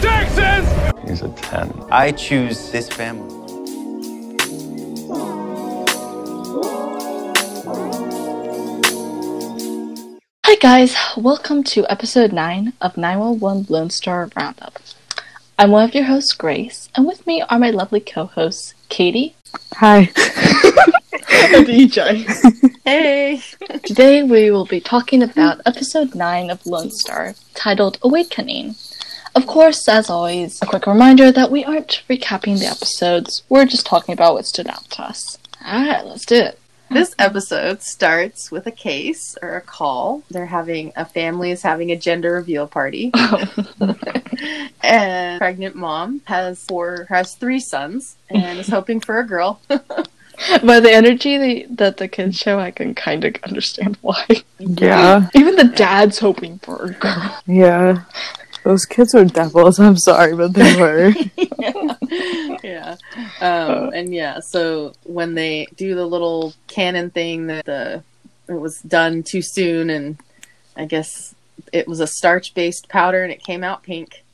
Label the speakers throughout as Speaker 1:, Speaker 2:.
Speaker 1: Texas!
Speaker 2: He's a 10.
Speaker 3: I choose this family.
Speaker 4: Hi guys, welcome to episode 9 of 911 Lone Star Roundup. I'm one of your hosts, Grace, and with me are my lovely co-hosts, Katie
Speaker 5: Hi.
Speaker 4: and EJ.
Speaker 6: Hey.
Speaker 4: Today we will be talking about episode 9 of Lone Star, titled Awakening. Of course, as always, a quick reminder that we aren't recapping the episodes, we're just talking about what stood out to us. Alright, let's do it.
Speaker 6: This episode starts with a case or a call. They're having a family is having a gender reveal party. and pregnant mom has four has three sons and is hoping for a girl.
Speaker 4: By the energy they, that the kids show, I can kind of understand why.
Speaker 5: Yeah.
Speaker 4: Even the dad's hoping for a girl.
Speaker 5: Yeah. Those kids were devils. I'm sorry, but they were.
Speaker 6: yeah. Um, and yeah, so when they do the little cannon thing that the it was done too soon and I guess it was a starch based powder and it came out pink.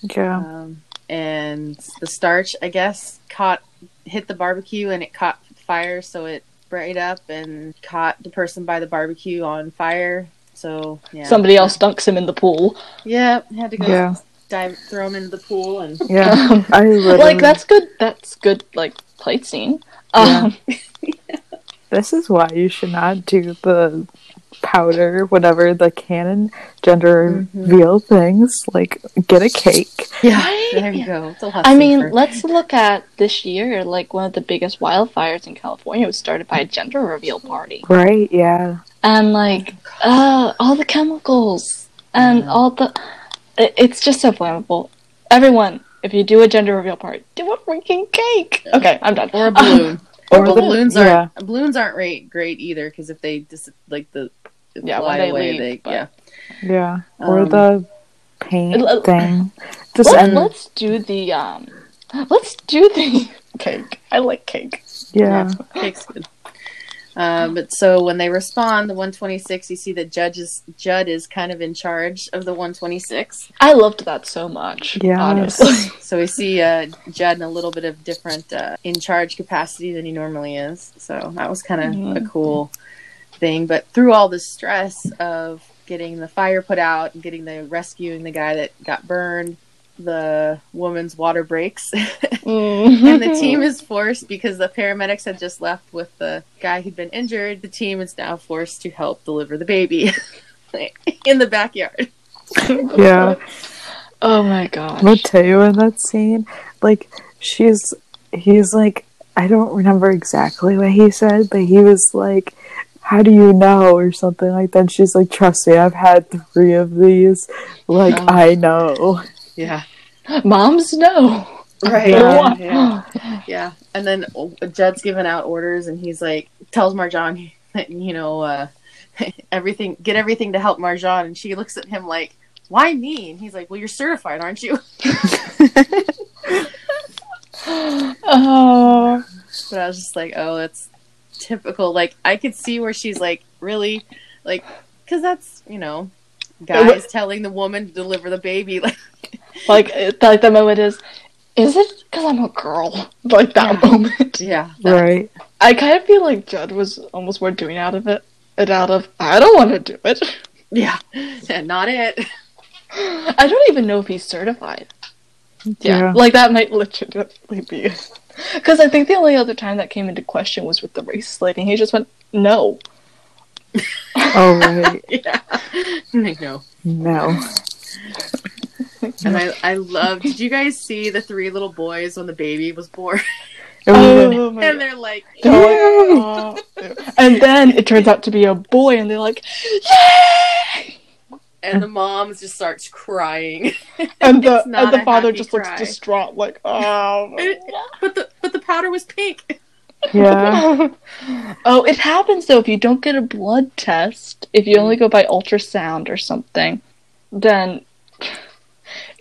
Speaker 5: yeah.
Speaker 6: Um, and the starch, I guess, caught hit the barbecue and it caught fire, so it sprayed up and caught the person by the barbecue on fire. So yeah,
Speaker 4: Somebody else dunks him in the pool.
Speaker 6: Yeah, had to go
Speaker 5: Yeah.
Speaker 6: dive, throw him into the pool, and
Speaker 5: Yeah. I literally,
Speaker 4: like that's good. That's good. Like plate scene. Um,
Speaker 5: This is why you should not do the powder, whatever, the canon gender
Speaker 6: Mhm.
Speaker 5: reveal things. Like, get a cake.
Speaker 6: yeah, there you go. It's a lesson
Speaker 4: I mean, let's look at this year. Like one of the biggest wildfires in California was started by a gender reveal party,
Speaker 5: Right? Yeah.
Speaker 4: And like uh, all the chemicals and
Speaker 6: Yeah.
Speaker 4: all the. it- It's just so flammable. Everyone, if you do a gender reveal party, do a freaking cake. Okay, I'm done.
Speaker 6: or a balloon.
Speaker 5: Or
Speaker 6: well,
Speaker 5: the-
Speaker 6: balloons aren't balloons aren't great great either because if they just like the
Speaker 4: Yeah,
Speaker 6: fly
Speaker 4: they
Speaker 6: away,
Speaker 4: leave,
Speaker 6: they
Speaker 4: but-
Speaker 6: yeah.
Speaker 5: Yeah. Or
Speaker 6: Um,
Speaker 5: the paint
Speaker 4: L-
Speaker 5: thing. Just
Speaker 4: Let,
Speaker 5: and,
Speaker 4: let's do the um. Let's do the cake. I like cake.
Speaker 5: yeah.
Speaker 6: Cake's good. Um, but so when they respond, the 126, you see that Judge is, Judd is kind of in charge of the 126.
Speaker 4: I loved that so much.
Speaker 5: Yes.
Speaker 4: honestly.
Speaker 6: So we see uh, Judd in a little bit of different uh, in charge capacity than he normally is. So that was kind of a
Speaker 4: Mhm.
Speaker 6: cool thing. But through all the stress of getting the fire put out and getting the rescuing the guy that got burned, the woman's water breaks. Mm. and the team is forced because the paramedics had just left with the guy who'd been injured. The team is now forced to help deliver the baby in the backyard.
Speaker 5: Yeah.
Speaker 4: Oh my gosh.
Speaker 5: Mateo in that scene, like she's he's like I don't remember exactly what he said, but he was like, How do you know? or something like that. And she's like, Trust me, I've had three of these. Like
Speaker 6: Oh.
Speaker 5: I know.
Speaker 6: Yeah.
Speaker 4: Moms know.
Speaker 6: Right.
Speaker 5: Yeah.
Speaker 6: Yeah. Yeah. And then Judd's giving out orders and he's like tells Marjan you know, uh everything get everything to help Marjan and she looks at him like, Why me? And he's like, Well you're certified, aren't you?
Speaker 4: Oh.
Speaker 6: But I was just like, oh, it's typical. Like, I could see where she's like, really? Like, because that's, you know, guys telling the woman to deliver the baby. Like,
Speaker 4: Like, it- like the moment is, is it because I'm a girl? Like that
Speaker 6: Yeah.
Speaker 4: moment.
Speaker 6: yeah. that-
Speaker 5: Right.
Speaker 4: I kind of feel like Judd was almost more doing out of it. It out of, I don't want to do it.
Speaker 6: Yeah. Not it.
Speaker 4: I don't even know if he's certified.
Speaker 5: Yeah.
Speaker 4: Like, that might legitimately be. Because I think the only other time that came into question was with the race slating. He just went, no.
Speaker 5: Oh right.
Speaker 6: Yeah. I know.
Speaker 5: No.
Speaker 6: And I, I love, did you guys see the three little boys when the baby was born?
Speaker 4: Oh my oh,
Speaker 6: and they're like,
Speaker 4: They're like, "Oh." and then it turns out to be a boy, and they're like, "Yay!"
Speaker 6: and the mom just starts crying.
Speaker 4: And the and the father
Speaker 6: happy
Speaker 4: just looks distraught, like, "Oh,
Speaker 6: but the but the powder was pink.
Speaker 5: Yeah.
Speaker 4: oh." It happens though if you don't get a blood test, if you only mm. go by ultrasound or something, then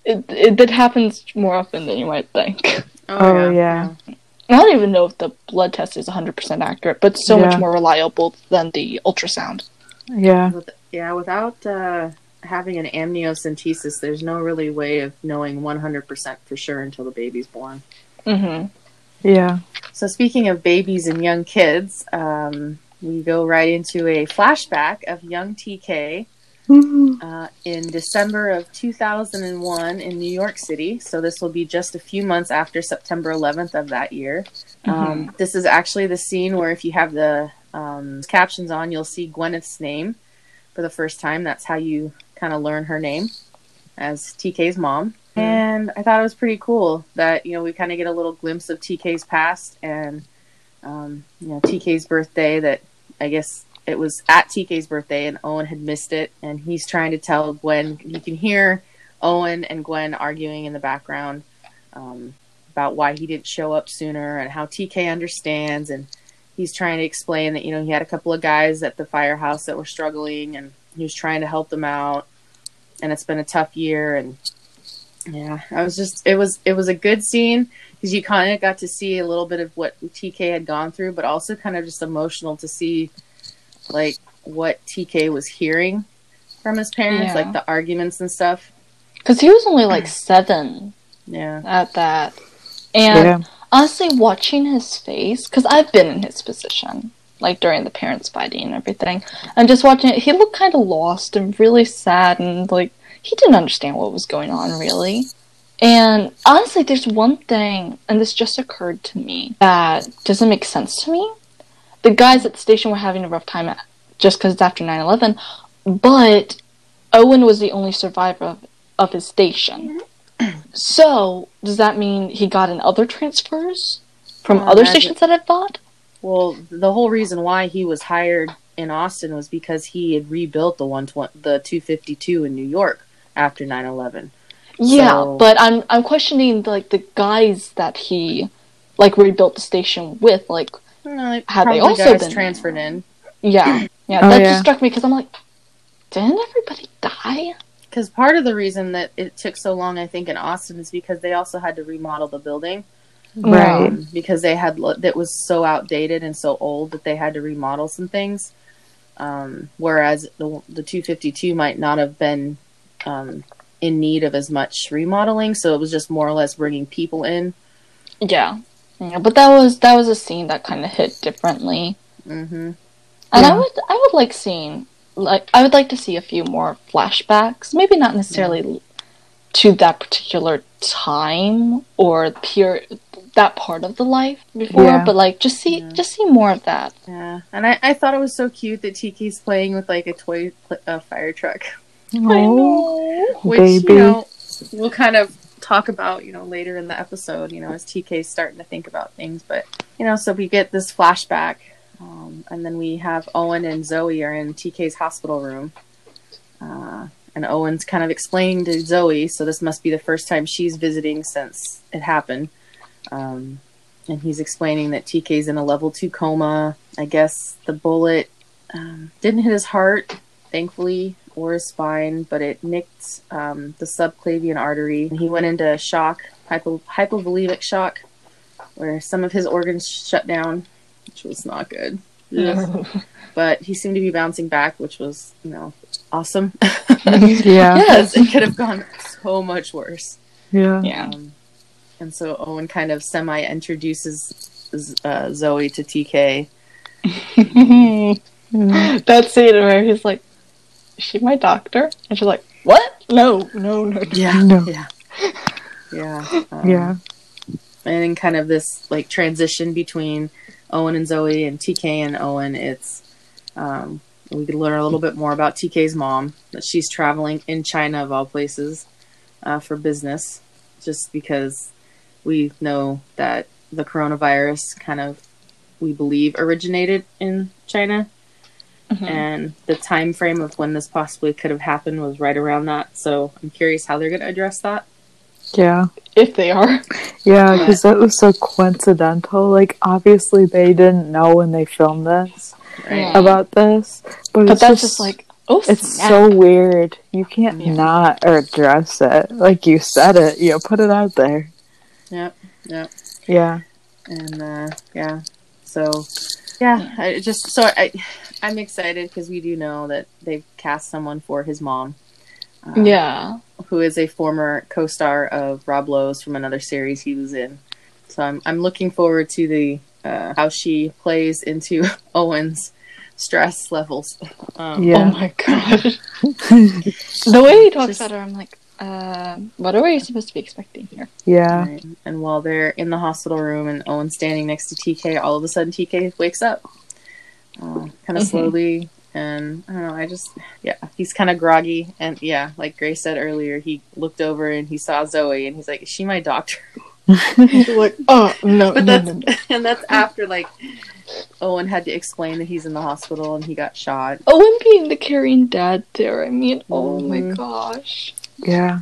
Speaker 4: it it that happens more often than you might think.
Speaker 5: Oh, yeah.
Speaker 4: I don't even know if the blood test is 100% accurate, but so
Speaker 5: Yeah.
Speaker 4: much more reliable than the ultrasound.
Speaker 5: Yeah.
Speaker 6: With, yeah, without uh, having an amniocentesis, there's no really way of knowing 100% for sure until the baby's born.
Speaker 4: Mm-hmm.
Speaker 5: Yeah.
Speaker 6: So, speaking of babies and young kids, um, we go right into a flashback of young TK uh, in December of 2001 in New York City. So, this will be just a few months after September 11th of that year. Um, this is actually the scene where, if you have the um, captions on, you'll see Gwyneth's name for the first time. That's how you kind of learn her name as TK's mom. And I thought it was pretty cool that, you know, we kind of get a little glimpse of TK's past and, um, you know, TK's birthday that I guess it was at TK's birthday and Owen had missed it. And he's trying to tell Gwen, you can hear Owen and Gwen arguing in the background um, about why he didn't show up sooner and how TK understands. And he's trying to explain that, you know, he had a couple of guys at the firehouse that were struggling and he was trying to help them out. And it's been a tough year. And yeah, I was just, it was, it was a good scene because you kind of got to see a little bit of what TK had gone through, but also kind of just emotional to see like what TK was hearing from his parents,
Speaker 4: Yeah.
Speaker 6: like the arguments and stuff.
Speaker 4: Because he was only like hmm. seven
Speaker 6: Yeah.
Speaker 4: at that. And
Speaker 5: Yeah.
Speaker 4: honestly, watching his face, because I've been in his position, like during the parents fighting and everything, and just watching it, he looked kind of lost and really sad, and like he didn't understand what was going on really. And honestly, there's one thing, and this just occurred to me that doesn't make sense to me. The guys at the station were having a rough time at, just because it's after 9 11, but Owen was the only survivor of, of his station. So, does that mean he got in other transfers from
Speaker 6: Uh,
Speaker 4: other stations that I've bought?
Speaker 6: Well, the whole reason why he was hired in Austin was because he had rebuilt the 120, the 252 in New York after 9/11.
Speaker 4: Yeah,
Speaker 6: So-
Speaker 4: but I'm I'm questioning like the guys that he like rebuilt the station with. Like,
Speaker 6: You know, like,
Speaker 4: Had they
Speaker 6: probably
Speaker 4: also
Speaker 6: guys
Speaker 4: been-
Speaker 6: transferred in
Speaker 4: yeah, yeah,
Speaker 5: Oh,
Speaker 4: that
Speaker 5: yeah.
Speaker 4: just struck me because I'm like, didn't everybody die?
Speaker 6: because part of the reason that it took so long, I think, in Austin is because they also had to remodel the building.
Speaker 5: Right.
Speaker 6: um, because they had that was so outdated and so old that they had to remodel some things. Um, whereas the the 252 might not have been um, in need of as much remodeling, so it was just more or less bringing people in.
Speaker 4: Yeah, yeah, but that was that was a scene that kind of hit differently,
Speaker 6: hmm
Speaker 4: and I would I would like seeing like I would like to see a few more flashbacks. Maybe not necessarily to that particular time or pure that part of the life before,
Speaker 5: Yeah.
Speaker 4: but like just see
Speaker 6: Yeah.
Speaker 4: just see more of that.
Speaker 6: Yeah, and I, I thought it was so cute that TK's playing with like a toy pl- uh, fire truck,
Speaker 5: Oh,
Speaker 6: which
Speaker 5: baby.
Speaker 6: you know we'll kind of talk about you know later in the episode. You know, as TK's starting to think about things, but you know, so we get this flashback, um, and then we have Owen and Zoe are in TK's hospital room, uh, and Owen's kind of explaining to Zoe. So this must be the first time she's visiting since it happened. Um, and he's explaining that TK's in a level two coma. I guess the bullet um, didn't hit his heart, thankfully, or his spine, but it nicked um, the subclavian artery. And he went into shock, hypo- hypovolemic shock, where some of his organs shut down, which was not good. But he seemed to be bouncing back, which was, you know, awesome.
Speaker 5: yeah.
Speaker 6: yes, it could have gone so much worse.
Speaker 5: Yeah.
Speaker 4: Yeah.
Speaker 6: Um, and so Owen kind of semi introduces uh, Zoe to TK.
Speaker 4: That scene where he's like, "Is she my doctor?" And she's like, "What? No, no, no."
Speaker 6: Yeah,
Speaker 5: No.
Speaker 6: yeah, yeah, um,
Speaker 5: Yeah.
Speaker 6: And in kind of this like transition between Owen and Zoe and TK and Owen, it's um, we could learn a little bit more about TK's mom that she's traveling in China of all places uh, for business, just because we know that the coronavirus kind of we believe originated in China.
Speaker 4: Mhm.
Speaker 6: and the time frame of when this possibly could have happened was right around that. So I'm curious how they're going to address that.
Speaker 5: Yeah.
Speaker 4: If they are,
Speaker 5: Yeah, because that was so coincidental. Like, obviously, they didn't know when they filmed this
Speaker 6: Right?
Speaker 5: About this, but,
Speaker 4: but
Speaker 5: it's
Speaker 4: that's
Speaker 5: just,
Speaker 4: just like, oh,
Speaker 5: it's
Speaker 4: snap.
Speaker 5: so weird. You can't
Speaker 4: Yeah.
Speaker 5: not address it. Like you said it, you know, put it out there.
Speaker 6: Yep. Yep.
Speaker 5: Yeah,
Speaker 6: And uh, yeah, so yeah, I just so I I'm excited because we do know that they've cast someone for his mom, uh,
Speaker 4: Yeah.
Speaker 6: who is a former co-star of Rob Lowe's from another series he was in. So I'm I'm looking forward to the uh, how she plays into Owen's stress levels. Um,
Speaker 5: Yeah.
Speaker 4: Oh my god. the way he talks
Speaker 6: Just-
Speaker 4: about her, I'm like, uh, what are we supposed to be expecting here?
Speaker 5: yeah.
Speaker 6: Right. And while they're in the hospital room and Owen's standing next to TK, all of a sudden TK wakes up, uh, kind of
Speaker 4: Mhm.
Speaker 6: slowly. And I don't know, I just, yeah, he's kind of groggy. And yeah, like Grace said earlier, he looked over and he saw Zoe and he's like, Is she my doctor?
Speaker 4: like, oh no,
Speaker 6: But
Speaker 4: no,
Speaker 6: that's,
Speaker 4: no, no.
Speaker 6: and that's after like Owen had to explain that he's in the hospital and he got shot.
Speaker 4: Owen being the caring dad there. I mean, oh my
Speaker 6: Mhm.
Speaker 4: gosh.
Speaker 5: Yeah.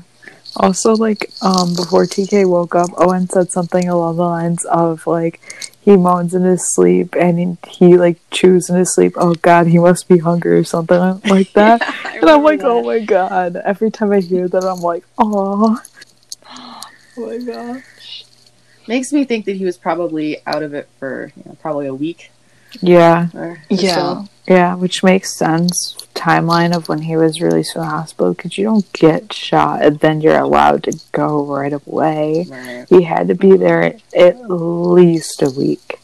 Speaker 5: Also, like, um, before TK woke up, Owen said something along the lines of, like, he moans in his sleep and he, he like, chews in his sleep, oh god, he must be hungry or something like that.
Speaker 6: I
Speaker 5: and I'm like,
Speaker 6: remember
Speaker 5: oh my god. Every time I hear that, I'm like, oh.
Speaker 4: Oh my gosh.
Speaker 6: Makes me think that he was probably out of it for you know, probably a week.
Speaker 5: Yeah.
Speaker 6: Or, or
Speaker 4: Yeah.
Speaker 6: so.
Speaker 5: Yeah, which makes sense. Timeline of when he was released from the hospital because you don't get shot and then you're allowed to go right away.
Speaker 6: Right.
Speaker 5: He had to be there at least a week.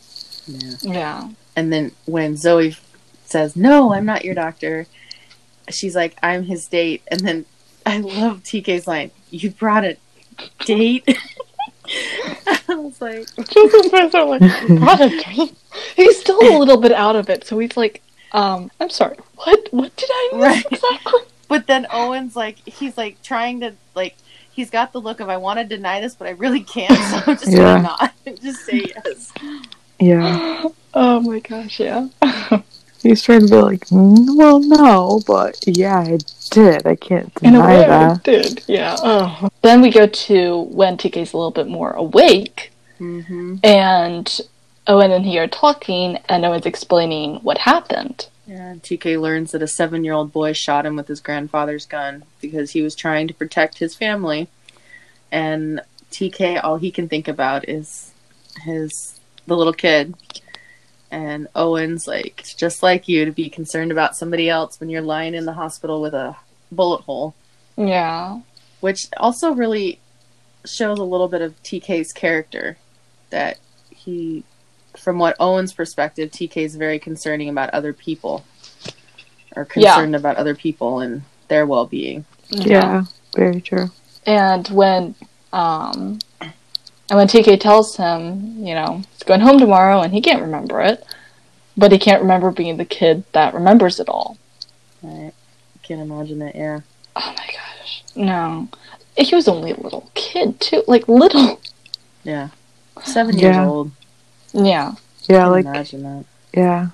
Speaker 6: Yeah.
Speaker 4: Yeah.
Speaker 6: And then when Zoe says, "No, I'm not your doctor," she's like, "I'm his date." And then I love TK's line, "You brought a date." I was like,
Speaker 4: Jesus Christ, I'm like, "Brother, he's still a little bit out of it, so he's like, um, I'm sorry, what what did I miss
Speaker 6: Right.
Speaker 4: exactly?
Speaker 6: but then Owen's like, he's like trying to like, he's got the look of I want to deny this, but I really can't, so I'm just
Speaker 5: Yeah.
Speaker 6: gonna not just say yes.
Speaker 5: Yeah.
Speaker 4: Oh my gosh, yeah.
Speaker 5: He's trying to be like, "Mm, well, no, but yeah, I did. I can't
Speaker 4: In a
Speaker 5: deny
Speaker 4: way, I
Speaker 5: that.
Speaker 4: did, yeah. Oh. Then we go to when TK's a little bit more awake,
Speaker 6: Mm-hmm.
Speaker 4: and Owen and he are talking, and Owen's explaining what happened.
Speaker 6: Yeah, and TK learns that a seven-year-old boy shot him with his grandfather's gun because he was trying to protect his family, and TK all he can think about is his the little kid. And Owen's like, it's just like you to be concerned about somebody else when you're lying in the hospital with a bullet hole,
Speaker 4: Yeah.
Speaker 6: which also really shows a little bit of TK's character. That he, from what Owen's perspective, TK is very concerning about other people, or
Speaker 4: Yeah.
Speaker 6: concerned about other people and their well-being.
Speaker 5: Yeah, very true.
Speaker 4: And when um and when TK tells him, you know, he's going home tomorrow and he can't remember it, but he can't remember being the kid that remembers it all.
Speaker 6: Right? Can't imagine it. Yeah.
Speaker 4: Oh my gosh. No. He was only a little kid too. Like little.
Speaker 6: Yeah. Seven years old.
Speaker 4: Yeah.
Speaker 5: Yeah, like
Speaker 6: imagine that.
Speaker 5: Yeah.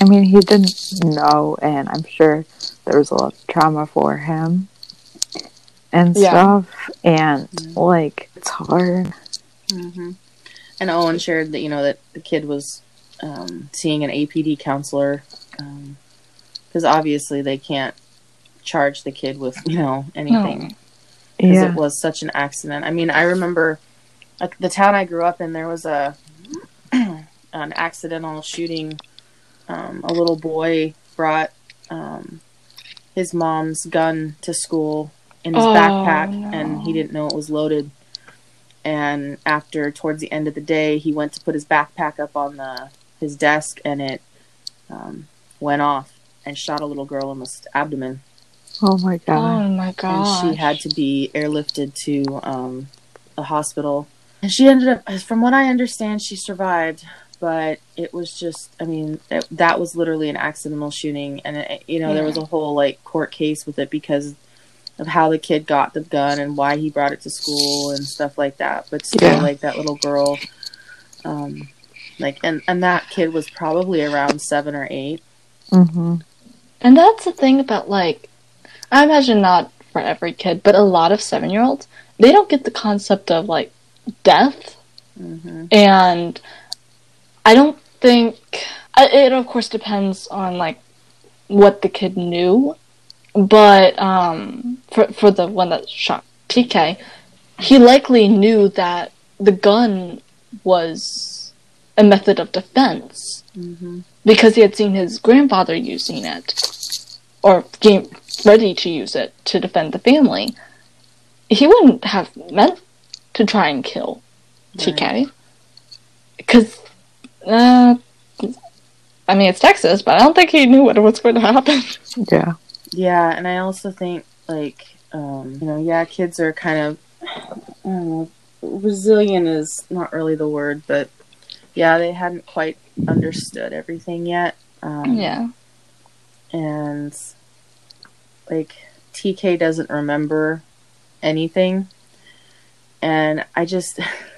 Speaker 5: I mean, he didn't know, and I'm sure there was a lot of trauma for him and
Speaker 4: Yeah.
Speaker 5: stuff. And,
Speaker 6: Mhm.
Speaker 5: like, it's hard.
Speaker 6: hmm And Owen shared that you know that the kid was um, seeing an APD counselor because obviously they can't charge the kid with you know anything because
Speaker 5: Yeah.
Speaker 6: it was such an accident. I mean, I remember like the town I grew up in. There was a an accidental shooting. Um, a little boy brought um, his mom's gun to school in his
Speaker 4: Oh,
Speaker 6: backpack,
Speaker 4: no.
Speaker 6: and he didn't know it was loaded. And after, towards the end of the day, he went to put his backpack up on the his desk, and it um, went off and shot a little girl in the abdomen
Speaker 5: Oh my god.
Speaker 4: Oh my god!
Speaker 6: and she had to be airlifted to um, a hospital. And she ended up, from what I understand, she survived. But it was just, I mean, it, that was literally an accidental shooting, and it, you know, there was a whole like court case with it because of how the kid got the gun and why he brought it to school and stuff like that. But still,
Speaker 5: Yeah.
Speaker 6: like that little girl, um, like, and and that kid was probably around seven or eight.
Speaker 5: hmm
Speaker 4: And that's the thing about like, I imagine not for every kid, but a lot of seven year olds, they don't get the concept of like death.
Speaker 6: hmm
Speaker 4: And I don't think, it of course depends on like what the kid knew. But um, for, for the one that shot TK, he likely knew that the gun was a method of defense
Speaker 6: hmm
Speaker 4: because he had seen his grandfather using it or game ready to use it to defend the family, he wouldn't have meant to try and kill TK. Because, uh, I mean, it's Texas, but I don't think he knew what was going to happen.
Speaker 5: Yeah.
Speaker 6: Yeah, and I also think like um, you know, yeah, kids are kind of I don't know, resilient is not really the word, but yeah, they hadn't quite understood everything yet. Um,
Speaker 4: yeah.
Speaker 6: and like TK doesn't remember anything, and I just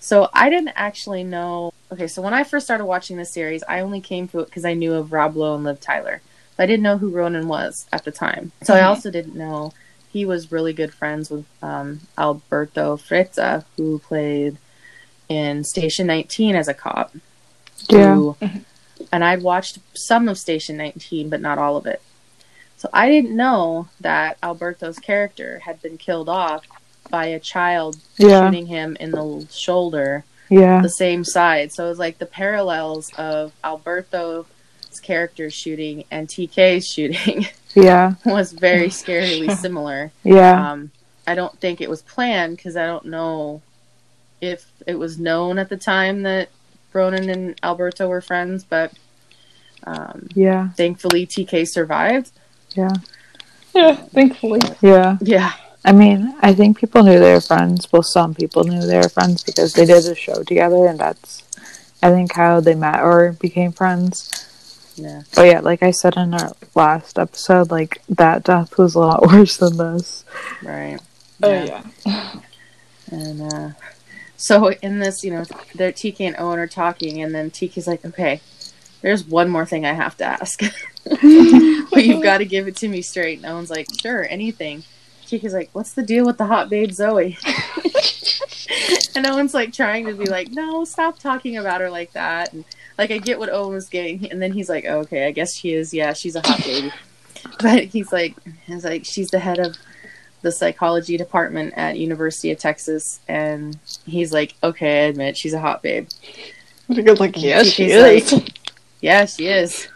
Speaker 6: so I didn't actually know. Okay, so when I first started watching the series, I only came to it because I knew of Rob Lowe and Liv Tyler. But I didn't know who Ronen was at the time. So I
Speaker 4: Mhm.
Speaker 6: also didn't know he was really good friends with um, Alberto Frezza, who played in Station 19 as a cop.
Speaker 5: Yeah.
Speaker 6: who- and I'd watched some of Station 19, but not all of it. So I didn't know that Alberto's character had been killed off by a child
Speaker 5: Yeah.
Speaker 6: shooting him in the shoulder
Speaker 5: Yeah.
Speaker 6: the same side. So it was like the parallels of Alberto's character shooting and TK's shooting
Speaker 5: Yeah.
Speaker 6: was very scarily similar.
Speaker 5: Yeah.
Speaker 6: Um, I don't think it was planned because I don't know if it was known at the time that Ronen and Alberto were friends, but um,
Speaker 5: Yeah.
Speaker 6: thankfully TK survived.
Speaker 5: Yeah.
Speaker 4: Yeah, thankfully.
Speaker 5: Yeah.
Speaker 6: Yeah.
Speaker 5: I mean, I think people knew they were friends. Well, some people knew they were friends because they did a show together, and that's, I think, how they met or became friends.
Speaker 6: Yeah.
Speaker 5: But yeah, like I said in our last episode, like that death was a lot worse than this.
Speaker 6: Right.
Speaker 4: Oh, yeah.
Speaker 6: And uh, so in this, you know, they're TK and Owen are talking, and then TK's like, "Okay, there's one more thing I have to ask, but you've got to give it to me straight." And Owen's like, "Sure, anything." TK's like, "What's the deal with the hot babe Zoe?" and Owen's like trying to be like, "No, stop talking about her like that." And like, I get what Owen was getting, and then he's like, oh, "Okay, I guess she is. Yeah, she's a hot baby." But he's like, he's like, she's the head of the psychology department at University of Texas, and he's like, "Okay, I admit she's a hot babe.
Speaker 4: Because, like, yeah, she is.
Speaker 6: Yeah, she is.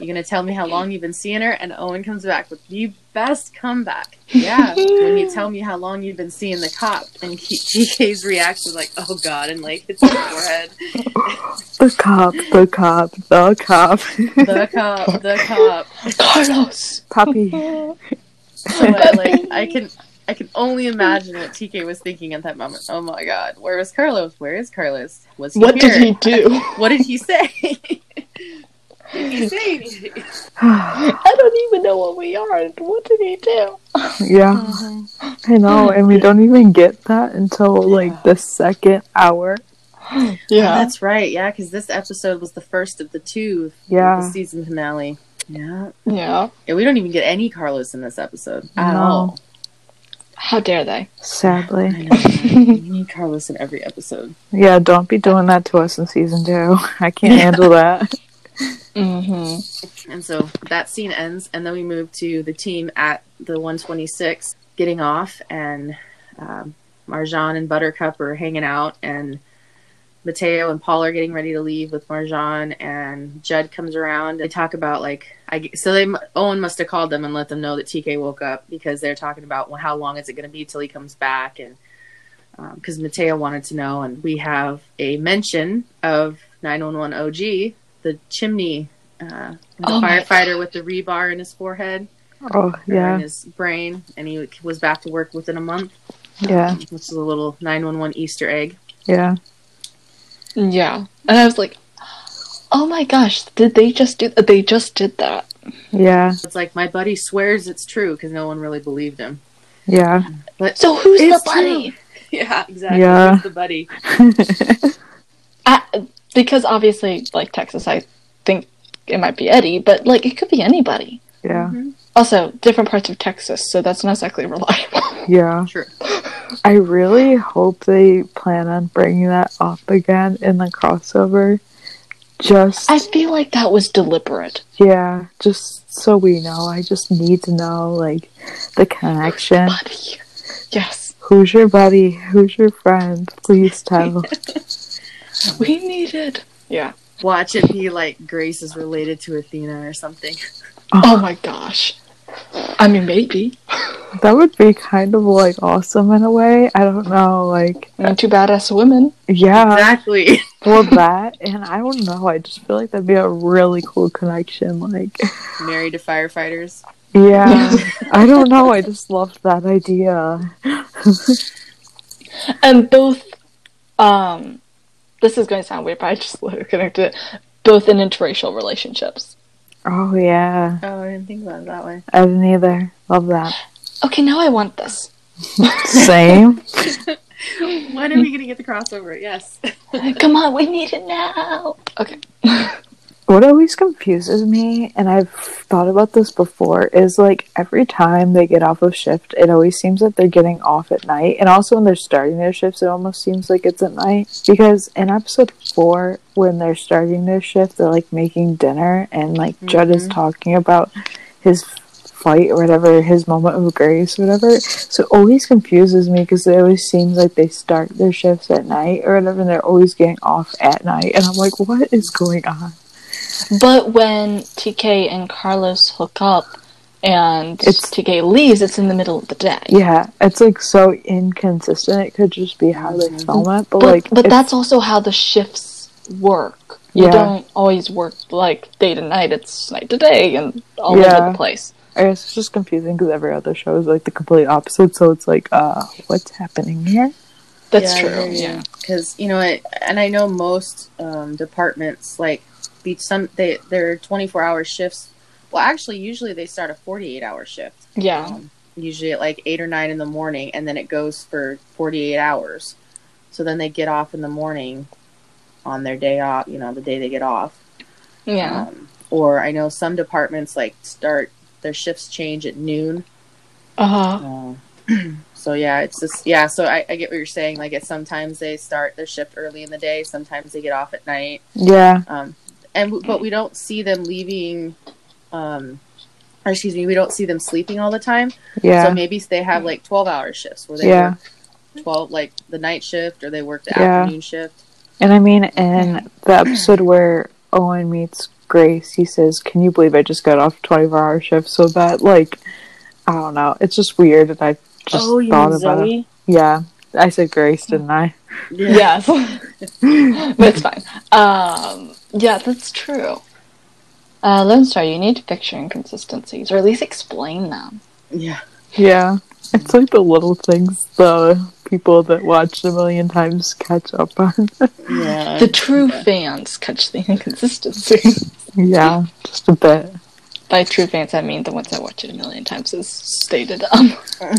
Speaker 6: You gonna tell me how long you've been seeing her?" And Owen comes back with the best comeback. Yeah, when you tell me how long you've been seeing the cop, and he, TK's reaction is like, "Oh God," and like hits his forehead.
Speaker 5: The cop, the cop, the cop,
Speaker 6: The cop, the cop.
Speaker 4: Carlos.
Speaker 5: puppy.
Speaker 6: But, like I can. I can only imagine what TK was thinking at that moment. Oh my god, where is Carlos? Where is Carlos? Was he
Speaker 4: What
Speaker 6: here?
Speaker 4: did he do?
Speaker 6: What did he say? did he say anything?
Speaker 4: I don't even know what we are. What did he do?
Speaker 5: yeah, I know, and we don't even get that until like the second hour.
Speaker 4: Yeah.
Speaker 6: Oh, that's right. Yeah, because this episode was the first of the two.
Speaker 5: Yeah.
Speaker 6: The season finale. Yeah.
Speaker 4: Yeah.
Speaker 6: Yeah, we don't even get any Carlos in this episode at
Speaker 5: No.
Speaker 6: all.
Speaker 4: How dare they?
Speaker 5: Sadly,
Speaker 6: I know. we need Carlos in every episode.
Speaker 5: yeah. Don't be doing that to us in season two. I can't handle that.
Speaker 4: Mm-hmm.
Speaker 6: And so that scene ends, and then we move to the team at the 126 getting off, and um, Marjan and Buttercup are hanging out, and Mateo and Paul are getting ready to leave with Marjan, and Judd comes around. They talk about like I so they Owen must have called them and let them know that TK woke up because they're talking about well, how long is it going to be till he comes back, and because Mateo wanted to know, and we have a mention of 911 OG, the chimney, uh, the
Speaker 4: Oh
Speaker 6: firefighter with the rebar in his forehead
Speaker 5: Oh
Speaker 6: or in
Speaker 5: yeah,
Speaker 6: his brain, and he was back to work within a month,
Speaker 5: yeah,
Speaker 6: which is a little 911 Easter egg.
Speaker 5: yeah.
Speaker 4: Yeah. And I was like, oh my gosh, did they just do They just did that.
Speaker 5: Yeah,
Speaker 6: It's like my buddy swears it's true because no one really believed him.
Speaker 5: yeah,
Speaker 6: But
Speaker 4: So who's the buddy?
Speaker 6: yeah, exactly.
Speaker 5: Yeah.
Speaker 6: Who's the buddy.
Speaker 4: I, because obviously, like Texas, I think it might be Eddie, but like it could be anybody.
Speaker 5: yeah,
Speaker 6: Mhm.
Speaker 4: Also, different parts of Texas, so that's not exactly reliable.
Speaker 5: yeah.
Speaker 6: True.
Speaker 5: I really hope they plan on bringing that up again in the crossover. Just
Speaker 4: I feel like that was deliberate.
Speaker 5: yeah, just so we know. I just need to know like the connection.
Speaker 4: Buddy. Yes.
Speaker 5: Who's your buddy? Who's your friend? Please tell.
Speaker 4: We need it. Yeah.
Speaker 6: Watch it be like Grace is related to Athena or something.
Speaker 4: Oh my gosh. I mean, maybe.
Speaker 5: That would be kind of like awesome in a way. I don't know, like
Speaker 4: I mean, two badass women.
Speaker 5: yeah,
Speaker 6: Exactly.
Speaker 5: well that, and I don't know. I just feel like that'd be a really cool connection. Like,
Speaker 6: Married to firefighters.
Speaker 5: yeah, I don't know. I just love that idea.
Speaker 4: And both, um, this is going to sound weird, but I just literally connected it. Both in interracial relationships.
Speaker 5: Oh yeah,
Speaker 6: Oh, I didn't think about it that way.
Speaker 5: I didn't either. Love that.
Speaker 4: Okay, now I want this.
Speaker 5: Same.
Speaker 6: When are we gonna get the crossover? Yes.
Speaker 4: Come on, we need it now. Okay.
Speaker 5: What always confuses me, and I've thought about this before, is like every time they get off of shift, it always seems that they're getting off at night. And also when they're starting their shifts, it almost seems like it's at night. Because in episode four, when they're starting their shift, they're like making dinner, and like Judd is
Speaker 6: Mhm.
Speaker 5: talking about his fight or whatever, his moment of grace or whatever. So it always confuses me because it always seems like they start their shifts at night or whatever, and they're always getting off at night. And I'm like, what is going on?
Speaker 4: But when TK and Carlos hook up and
Speaker 5: It's-
Speaker 4: TK leaves, it's in the middle of the day.
Speaker 5: Yeah, it's like so inconsistent. It could just be how they film it, but,
Speaker 4: But,
Speaker 5: like,
Speaker 4: but that's also how the shifts work. You
Speaker 5: Yeah.
Speaker 4: don't always work like day to night. It's night to day and all
Speaker 5: Yeah.
Speaker 4: over the place.
Speaker 5: I guess it's just confusing because every other show is like the complete opposite. So it's like, uh, what's happening here?
Speaker 4: That's true.
Speaker 6: Yeah.
Speaker 4: Yeah.
Speaker 6: Because you know, it, and I know most um, departments like be some they they're twenty four hour shifts. Well, actually, usually they start a forty eight hour shift.
Speaker 4: Yeah.
Speaker 6: Um, usually at like eight or nine in the morning, and then it goes for forty eight hours. So then they get off in the morning on their day off. You know, the day they get off.
Speaker 4: Yeah.
Speaker 6: Um, or I know some departments like start their shifts change at noon.
Speaker 4: Uh huh.
Speaker 6: Um, so yeah, it's just yeah. So I, I get what you're saying. Like, it sometimes they start their shift early in the day. Sometimes they get off at night.
Speaker 5: Yeah,
Speaker 6: Um, and but we don't see them leaving. Um, or excuse me, we don't see them sleeping all the time.
Speaker 5: yeah,
Speaker 6: So maybe they have like 12 hour shifts where they
Speaker 5: Yeah.
Speaker 6: work 12 like the night shift or they work the
Speaker 5: Yeah.
Speaker 6: afternoon shift.
Speaker 5: and I mean, in the episode where Owen meets Grace, he says, "Can you believe I just got off twenty four hour shift?" So that, like, I don't know, it's just weird, and I just
Speaker 4: Oh,
Speaker 5: thought about it. Yeah, I said Grace, didn't I?
Speaker 4: Yes. but it's fine. Um, yeah, that's true. Uh, Lone Star, you need to picture inconsistencies, or at least explain them.
Speaker 6: Yeah.
Speaker 5: Yeah, it's like the little things the people that watch a million times catch up on.
Speaker 6: Yeah.
Speaker 4: The true fans catch the inconsistencies.
Speaker 5: yeah, just a bit.
Speaker 4: By true fans, I mean the ones that watch it a million times, as stated. Um,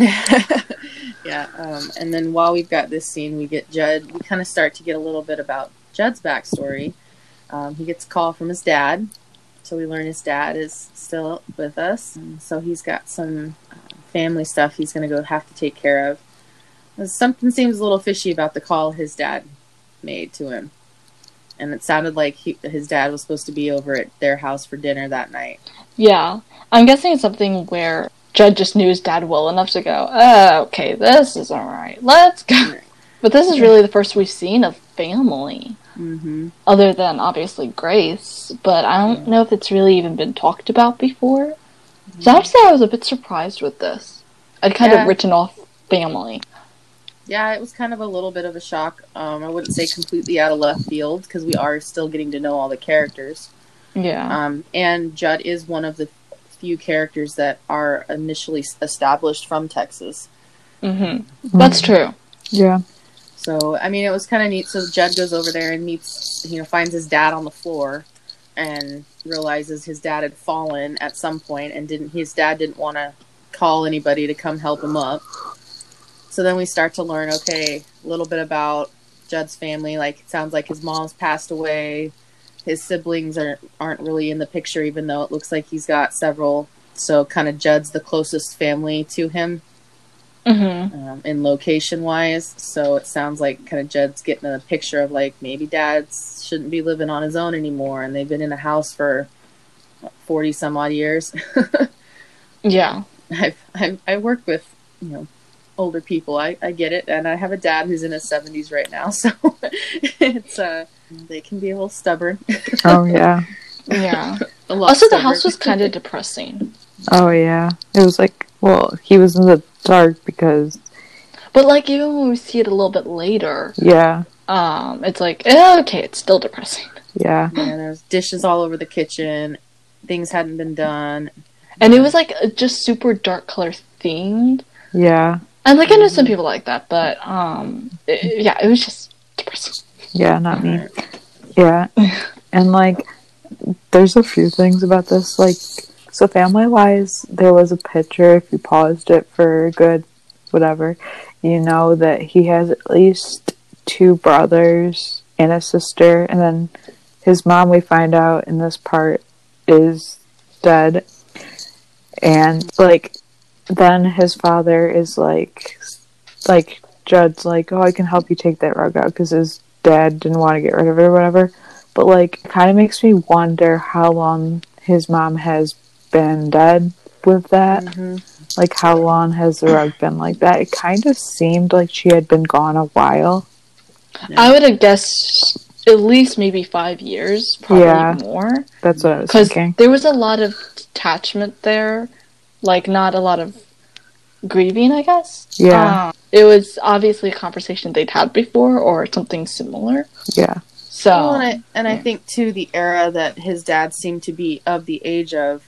Speaker 6: yeah. Um, and then while we've got this scene, we get Judd. We kind of start to get a little bit about Judd's backstory. Um, he gets a call from his dad, so we learn his dad is still with us. And so he's got some uh, family stuff he's going to go have to take care of. Something seems a little fishy about the call his dad made to him, and it sounded like he, his dad was supposed to be over at their house for dinner that night.
Speaker 4: yeah, I'm guessing it's something where Judd just knew his dad well enough to go, oh, okay, this is alright, let's go. But this is really the first we've seen of family.
Speaker 6: Mm-hmm.
Speaker 4: other than obviously Grace, but I don't know if it's really even been talked about before. So I have to say I was a bit surprised with this. I'd kind
Speaker 6: Yeah.
Speaker 4: of written off family.
Speaker 6: Yeah, it was kind of a little bit of a shock. Um, I wouldn't say completely out of left field because we are still getting to know all the characters.
Speaker 4: Yeah.
Speaker 6: Um, and Judd is one of the few characters that are initially established from Texas.
Speaker 4: hmm That's true.
Speaker 5: Yeah,
Speaker 6: So, I mean, it was kind of neat. So Judd goes over there and meets, you know, finds his dad on the floor and realizes his dad had fallen at some point and didn't, his dad didn't want to call anybody to come help him up. So then we start to learn, okay, a little bit about Judd's family. Like, it sounds like his mom's passed away. His siblings are, aren't really in the picture, even though it looks like he's got several. So, kind of Judd's the closest family to him
Speaker 4: hmm
Speaker 6: um, in location wise. So it sounds like kind of Judd's getting a picture of like maybe dad's shouldn't be living on his own anymore, and they've been in a house for forty some odd years.
Speaker 4: Yeah.
Speaker 6: I've, I've I work with you know older people. I, I get it, and I have a dad who's in his seventies right now, so it's uh they can be a little stubborn.
Speaker 5: oh yeah,
Speaker 4: Yeah.
Speaker 6: A lot
Speaker 4: Also, the house was kind of depressing.
Speaker 5: Oh yeah, it was like well, he was in the dark because
Speaker 4: But like even when we see it a little bit later,
Speaker 5: yeah,
Speaker 4: um, it's like eh, okay, it's still depressing.
Speaker 5: yeah,
Speaker 6: Yeah, there's dishes all over the kitchen. Things hadn't been done.
Speaker 4: And it was like just super dark color themed.
Speaker 5: yeah,
Speaker 4: And like I know some people like that, but um, it- yeah, it was just depressing.
Speaker 5: yeah. Not me. Yeah, and like there's a few things about this. Like so, family wise, there was a picture. If you paused it for good whatever, you know that he has at least two brothers and a sister, and then his mom. We find out in this part is dead, and like then his father is like like Judd's like, oh, I can help you take that rug out because his dad didn't want to get rid of it or whatever. But like, it kind of makes me wonder how long his mom has been dead with that.
Speaker 6: Mhm.
Speaker 5: Like, how long has the rug been like that? It kind of seemed like she had been gone a while.
Speaker 4: I would have guessed at least maybe five years, probably
Speaker 5: Yeah.
Speaker 4: more,
Speaker 5: That's what I was
Speaker 4: because
Speaker 5: thinking.
Speaker 4: there was a lot of detachment there, like not a lot of grieving, I guess.
Speaker 5: Yeah.
Speaker 4: Um, it was obviously a conversation they'd had before or something similar.
Speaker 5: Yeah,
Speaker 4: So
Speaker 6: Well, and I, and I think too the era that his dad seemed to be of the age of,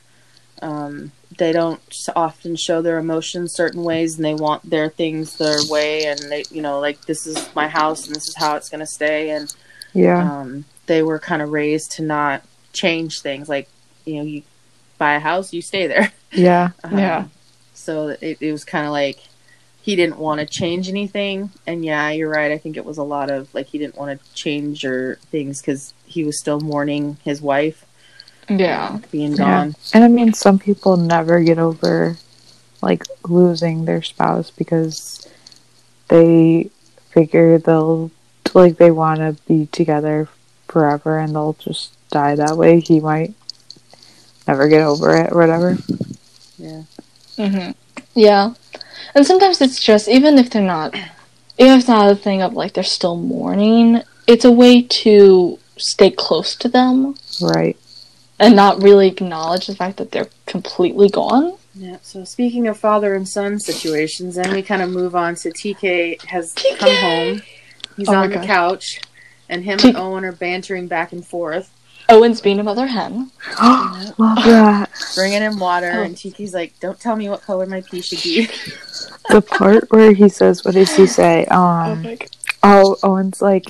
Speaker 6: um, they don't often show their emotions certain ways, and they want their things their way, and they, you know, like this is my house and this is how it's going to stay, and
Speaker 5: yeah,
Speaker 6: um, they were kind of raised to not change things. Like, you know, you buy a house, you stay there.
Speaker 5: yeah,
Speaker 6: Um,
Speaker 4: Yeah.
Speaker 6: So it, it was kind of like he didn't want to change anything. And yeah, you're right. I think it was a lot of like he didn't want to change or things because he was still mourning his wife
Speaker 4: yeah.
Speaker 6: being
Speaker 5: Yeah.
Speaker 6: gone.
Speaker 5: And I mean, some people never get over like losing their spouse because they figure they'll like they want to be together forever and they'll just die that way. He might never get over it or whatever.
Speaker 6: Yeah.
Speaker 4: hmm Yeah. And sometimes it's just, even if they're not, even if it's not a thing of like they're still mourning, it's a way to stay close to them
Speaker 5: Right.
Speaker 4: and not really acknowledge the fact that they're completely gone.
Speaker 6: Yeah. So speaking of father and son situations, then we kind of move on to TK has
Speaker 4: TK!
Speaker 6: come home. He's
Speaker 4: Oh my
Speaker 6: on the couch, and him
Speaker 4: T-
Speaker 6: and Owen are bantering back and forth,
Speaker 4: Owen's being a mother hen.
Speaker 5: Love that.
Speaker 6: bringing him water,
Speaker 4: Oh.
Speaker 6: and TK's like, "Don't tell me what color my pee should be."
Speaker 5: The part where he says, "What does he say?" Um.
Speaker 4: my god.
Speaker 5: Oh, Owen's like,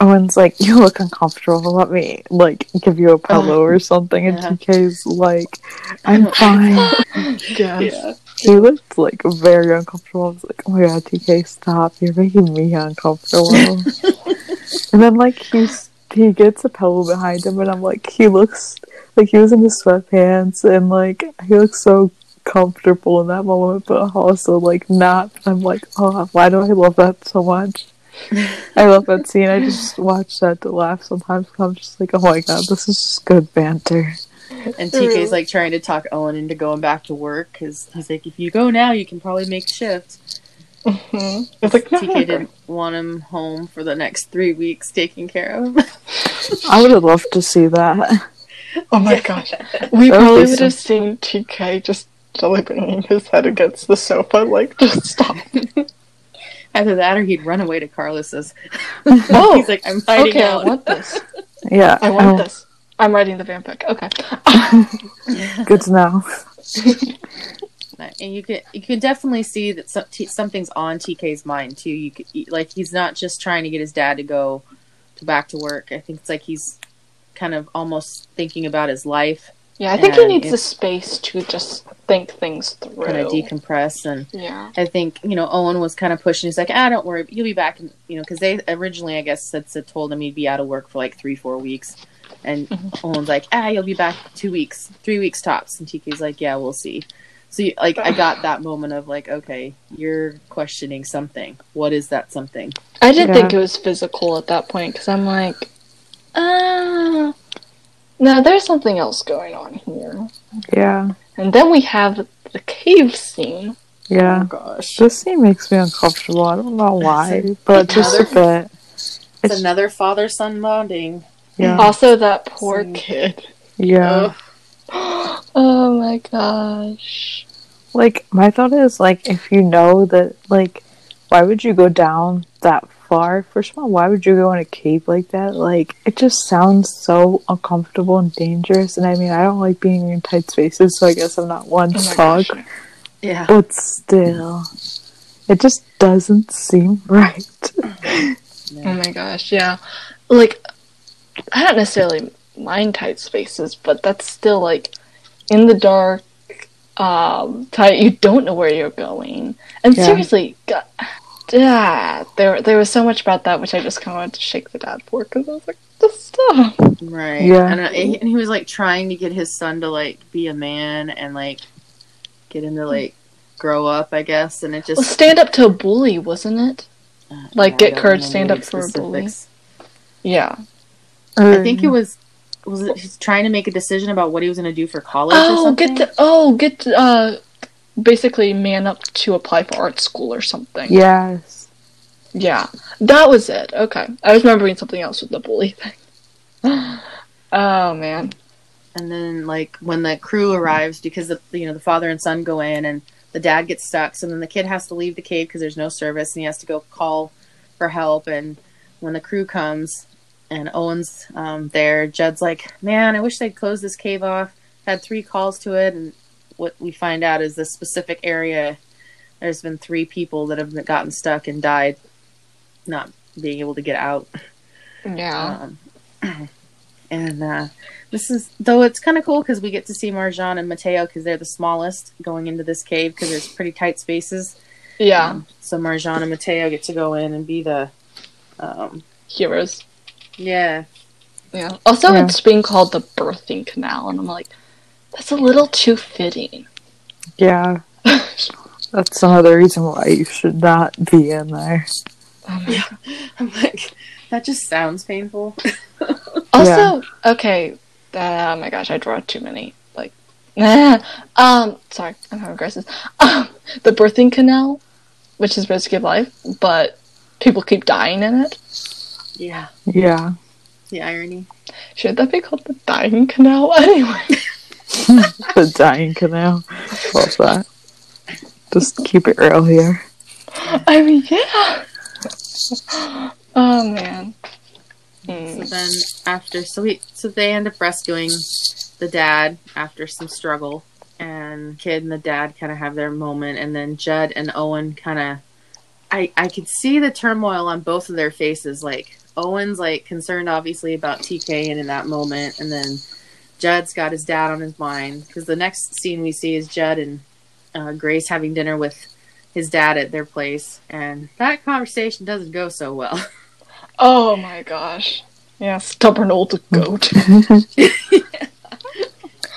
Speaker 5: Owen's like, you look uncomfortable. Let me like give you a pillow or something. And
Speaker 6: Yeah.
Speaker 5: TK's like, I'm fine.
Speaker 4: Yes.
Speaker 5: he looked like very uncomfortable. I was like, oh my god, TK, stop! You're making me uncomfortable. and then like he's he gets a pillow behind him, and I'm like, he looks like he was in his sweatpants, and like he looks so comfortable in that moment, but also like not. I'm like, oh, why do I love that so much? I love that scene. I just watch that to laugh sometimes. I'm just like, oh my god, this is just good banter.
Speaker 6: And TK's like trying to talk Owen into going back to work because he's like, if you go now, you can probably make a shift.
Speaker 4: Mhm. It's like, no,
Speaker 6: TK didn't want him home for the next three weeks taking care of him.
Speaker 5: I would have loved to see that.
Speaker 4: Oh my gosh. We
Speaker 5: That would
Speaker 4: probably would have seen TK just gently banging his head against the sofa, like, just stop.
Speaker 6: Either that or he'd run away to Carlos's.
Speaker 4: Oh,
Speaker 6: he's like, I'm hiding
Speaker 4: okay,
Speaker 6: out.
Speaker 4: I want this.
Speaker 5: Yeah,
Speaker 4: I want
Speaker 5: oh,
Speaker 4: this. I'm writing the fanfic. Okay.
Speaker 5: Good to know.
Speaker 6: And you can you can definitely see that some, t- something's on TK's mind too. You could, like he's not just trying to get his dad to go to back to work. I think it's like he's kind of almost thinking about his life,
Speaker 4: Yeah, I think he needs the space to just think things through.
Speaker 6: kind of decompress and.
Speaker 4: yeah.
Speaker 6: I think you know Owen was kind of pushing. He's like, "Ah, don't worry, you'll be back." In, you know, because they originally, I guess, said, said told him he'd be out of work for like three, four weeks, and
Speaker 4: Mhm.
Speaker 6: Owen's like, "Ah, you'll be back two weeks, three weeks tops." And TK's like, "Yeah, we'll see." So, you, like, I got that moment of like, okay, you're questioning something. What is that something?
Speaker 4: I didn't
Speaker 5: Yeah.
Speaker 4: think it was physical at that point because I'm like, uh, no, there's something else going on here.
Speaker 5: Yeah,
Speaker 4: And then we have the cave scene.
Speaker 5: yeah.
Speaker 6: gosh,
Speaker 5: This scene makes me uncomfortable. I don't know why, but just a bit.
Speaker 6: it's
Speaker 5: It's
Speaker 6: another father son bonding.
Speaker 5: yeah,
Speaker 4: Also, that poor
Speaker 6: Scene.
Speaker 4: kid.
Speaker 5: yeah.
Speaker 6: Ugh.
Speaker 4: Oh my gosh.
Speaker 5: Like my thought is like if you know that like why would you go down that far? First of all, why would you go in a cave like that? Like it just sounds so uncomfortable and dangerous. And I mean, I don't like being in tight spaces, so I guess I'm not one to
Speaker 4: Oh
Speaker 5: talk.
Speaker 6: Yeah.
Speaker 5: But still, it just doesn't seem right.
Speaker 4: Oh my gosh, yeah. Like, I don't necessarily mind tight spaces, but that's still like in the dark, um, tight. You don't know where you're going, and
Speaker 5: Yeah.
Speaker 4: seriously, God, yeah, there there was so much about that which I just kind of wanted to shake the dad for because I was like, just stop.
Speaker 6: Right.
Speaker 5: Yeah.
Speaker 6: And, uh, and he was like trying to get his son to like be a man and like get him to like grow up, I guess. And it
Speaker 4: Well,
Speaker 6: just
Speaker 4: stand up to a bully, wasn't it?
Speaker 6: uh,
Speaker 4: like,
Speaker 6: I
Speaker 4: get
Speaker 6: don't
Speaker 4: courage, stand up for a bully.
Speaker 6: specifics.
Speaker 4: Yeah.
Speaker 6: I think it was was it he's trying to make a decision about what he was going to do for college or
Speaker 4: Oh,
Speaker 6: something.
Speaker 4: get to oh get to, uh, basically man up to apply for art school or something.
Speaker 5: Yes.
Speaker 4: Yeah, that was it. Okay, I was remembering something else with the bully thing. oh man.
Speaker 6: and then like when the crew arrives because the you know the father and son go in and the dad gets stuck so then the kid has to leave the cave because there's no service and he has to go call for help and when the crew comes and owen's um, there judd's like man i wish they'd close this cave off had three calls to it and what we find out is this specific area there's been three people that have gotten stuck and died not being able to get out
Speaker 4: Yeah.
Speaker 6: um, and uh, this is though it's kind of cool because we get to see Marjan and Mateo because they're the smallest going into this cave because there's pretty tight spaces.
Speaker 4: yeah.
Speaker 6: Um, so Marjan and Mateo get to go in and be the, um,
Speaker 4: Heroes.
Speaker 6: Yeah,
Speaker 4: Yeah. Also,
Speaker 5: Yeah.
Speaker 4: it's being called the birthing canal, and I'm like, that's a little too fitting.
Speaker 5: Yeah. That's another reason why you should not be in there.
Speaker 4: Oh my
Speaker 6: I'm like that just sounds painful.
Speaker 4: Also, okay. Uh, oh my gosh, I draw too many. Like, um, sorry, I'm having crisis. Um, the birthing canal, which is supposed to give life, but people keep dying in it.
Speaker 6: Yeah,
Speaker 5: Yeah.
Speaker 6: the irony.
Speaker 4: Should that be called the dying canal? Anyway,
Speaker 5: The dying canal. Love that. Just keep it real here.
Speaker 4: I mean, yeah. Oh man.
Speaker 6: So then after, so we, so they end up rescuing the dad after some struggle, and kid and the dad kind of have their moment, and then Judd and Owen kind of, I I could see the turmoil on both of their faces. Like Owen's like concerned obviously about TK and in that moment, and then Judd's got his dad on his mind because the next scene we see is Judd and uh, Grace having dinner with his dad at their place, and that conversation doesn't go so well.
Speaker 4: Oh my gosh. Yeah, stubborn old goat.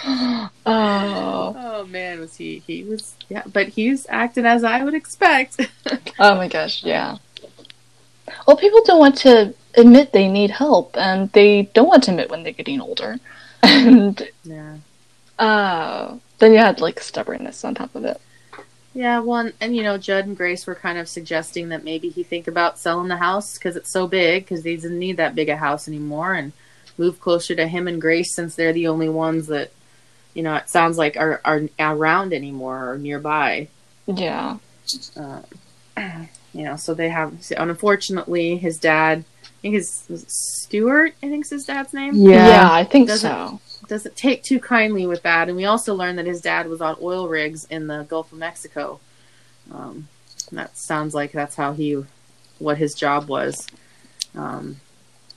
Speaker 4: oh.
Speaker 6: Oh man, was he? He was yeah, but he's acting as I would expect.
Speaker 4: Oh my gosh, yeah. Well, people don't want to admit they need help, and they don't want to admit when they're getting older. And
Speaker 6: yeah,
Speaker 4: uh, then you had like stubbornness on top of it.
Speaker 6: yeah. Well, and, and you know, Judd and Grace were kind of suggesting that maybe he think about selling the house because it's so big because he doesn't need that big a house anymore and move closer to him and Grace since they're the only ones that you know it sounds like are are around anymore or nearby.
Speaker 4: Yeah.
Speaker 6: Uh, you know, so they have. Unfortunately, his dad. I think his was it Stuart. I think's his dad's name.
Speaker 4: Yeah,
Speaker 5: Yeah.
Speaker 4: I think
Speaker 6: Doesn't-
Speaker 4: so.
Speaker 6: doesn't take too kindly with that. And we also learned that his dad was on oil rigs in the Gulf of Mexico. Um, that sounds like that's how he, what his job was. Um,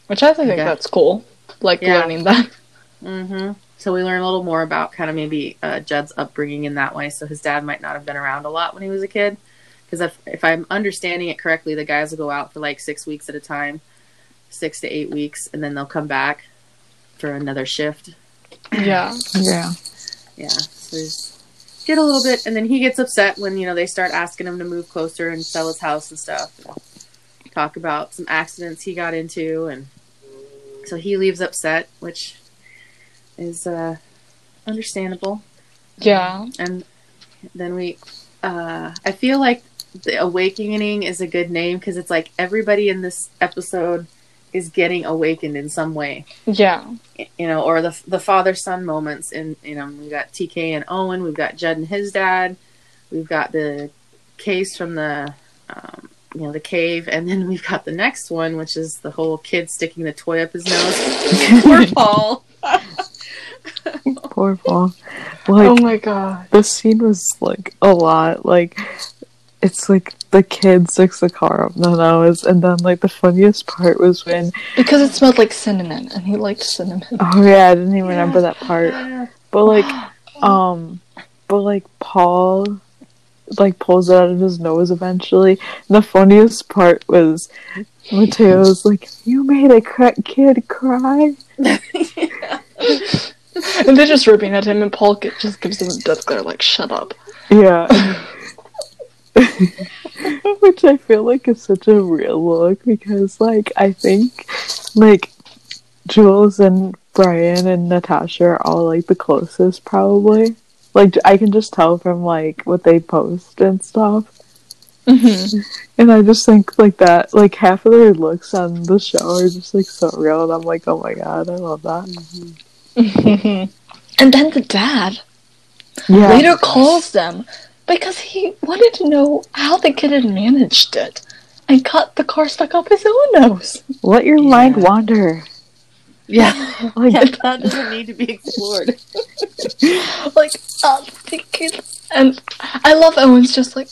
Speaker 4: Which I think
Speaker 6: Okay.
Speaker 4: that's cool. Like
Speaker 6: Yeah.
Speaker 4: learning that.
Speaker 6: hmm So we learn a little more about kind of maybe uh, Judd's upbringing in that way. So his dad might not have been around a lot when he was a kid. Because if, if I'm understanding it correctly, the guys will go out for like six weeks at a time, six to eight weeks, and then they'll come back for another shift.
Speaker 4: Yeah.
Speaker 5: Yeah.
Speaker 6: yeah so get a little bit and then he gets upset when you know they start asking him to move closer and sell his house and stuff and talk about some accidents he got into and so he leaves upset which is uh understandable
Speaker 4: Yeah.
Speaker 6: and then we uh i feel like the awakening is a good name because it's like everybody in this episode is getting awakened in some way
Speaker 4: Yeah.
Speaker 6: you know, or the the father son moments. And you know, we got TK and Owen, we've got Judd and his dad, we've got the case from the um, you know the cave, and then we've got the next one, which is the whole kid sticking the toy up his nose. Poor Paul.
Speaker 5: Poor Paul. Like
Speaker 4: oh my god.
Speaker 5: the scene was like a lot. Like it's like the kid sticks the car up the nose, and then like the funniest part was when
Speaker 4: Because it smelled like cinnamon, and he liked cinnamon.
Speaker 5: oh yeah, I didn't even remember that part. But like um, but like Paul like pulls it out of his nose eventually. And the funniest part was Mateo's like, "You made a cra- kid cry."
Speaker 4: and they're just ripping at him, and Paul just gives him a death glare, like, shut up.
Speaker 5: Yeah. Which I feel like is such a real look because, like, I think, like, Jules and Brian and Natacha are all, like, the closest, probably. Like, I can just tell from, like, what they post and stuff.
Speaker 4: Mm-hmm.
Speaker 5: And I just think, like, that, like, half of their looks on the show are just, like, so real. And I'm like, oh my god, I love that.
Speaker 4: and then the dad
Speaker 5: Yeah.
Speaker 4: later calls them because he wanted to know how the kid had managed it and got the car stuck up his own nose.
Speaker 5: Let your mind wander.
Speaker 6: yeah,
Speaker 5: Like,
Speaker 6: yeah, that doesn't need to be explored.
Speaker 4: like, uh, the kid. And I love Owen's just like,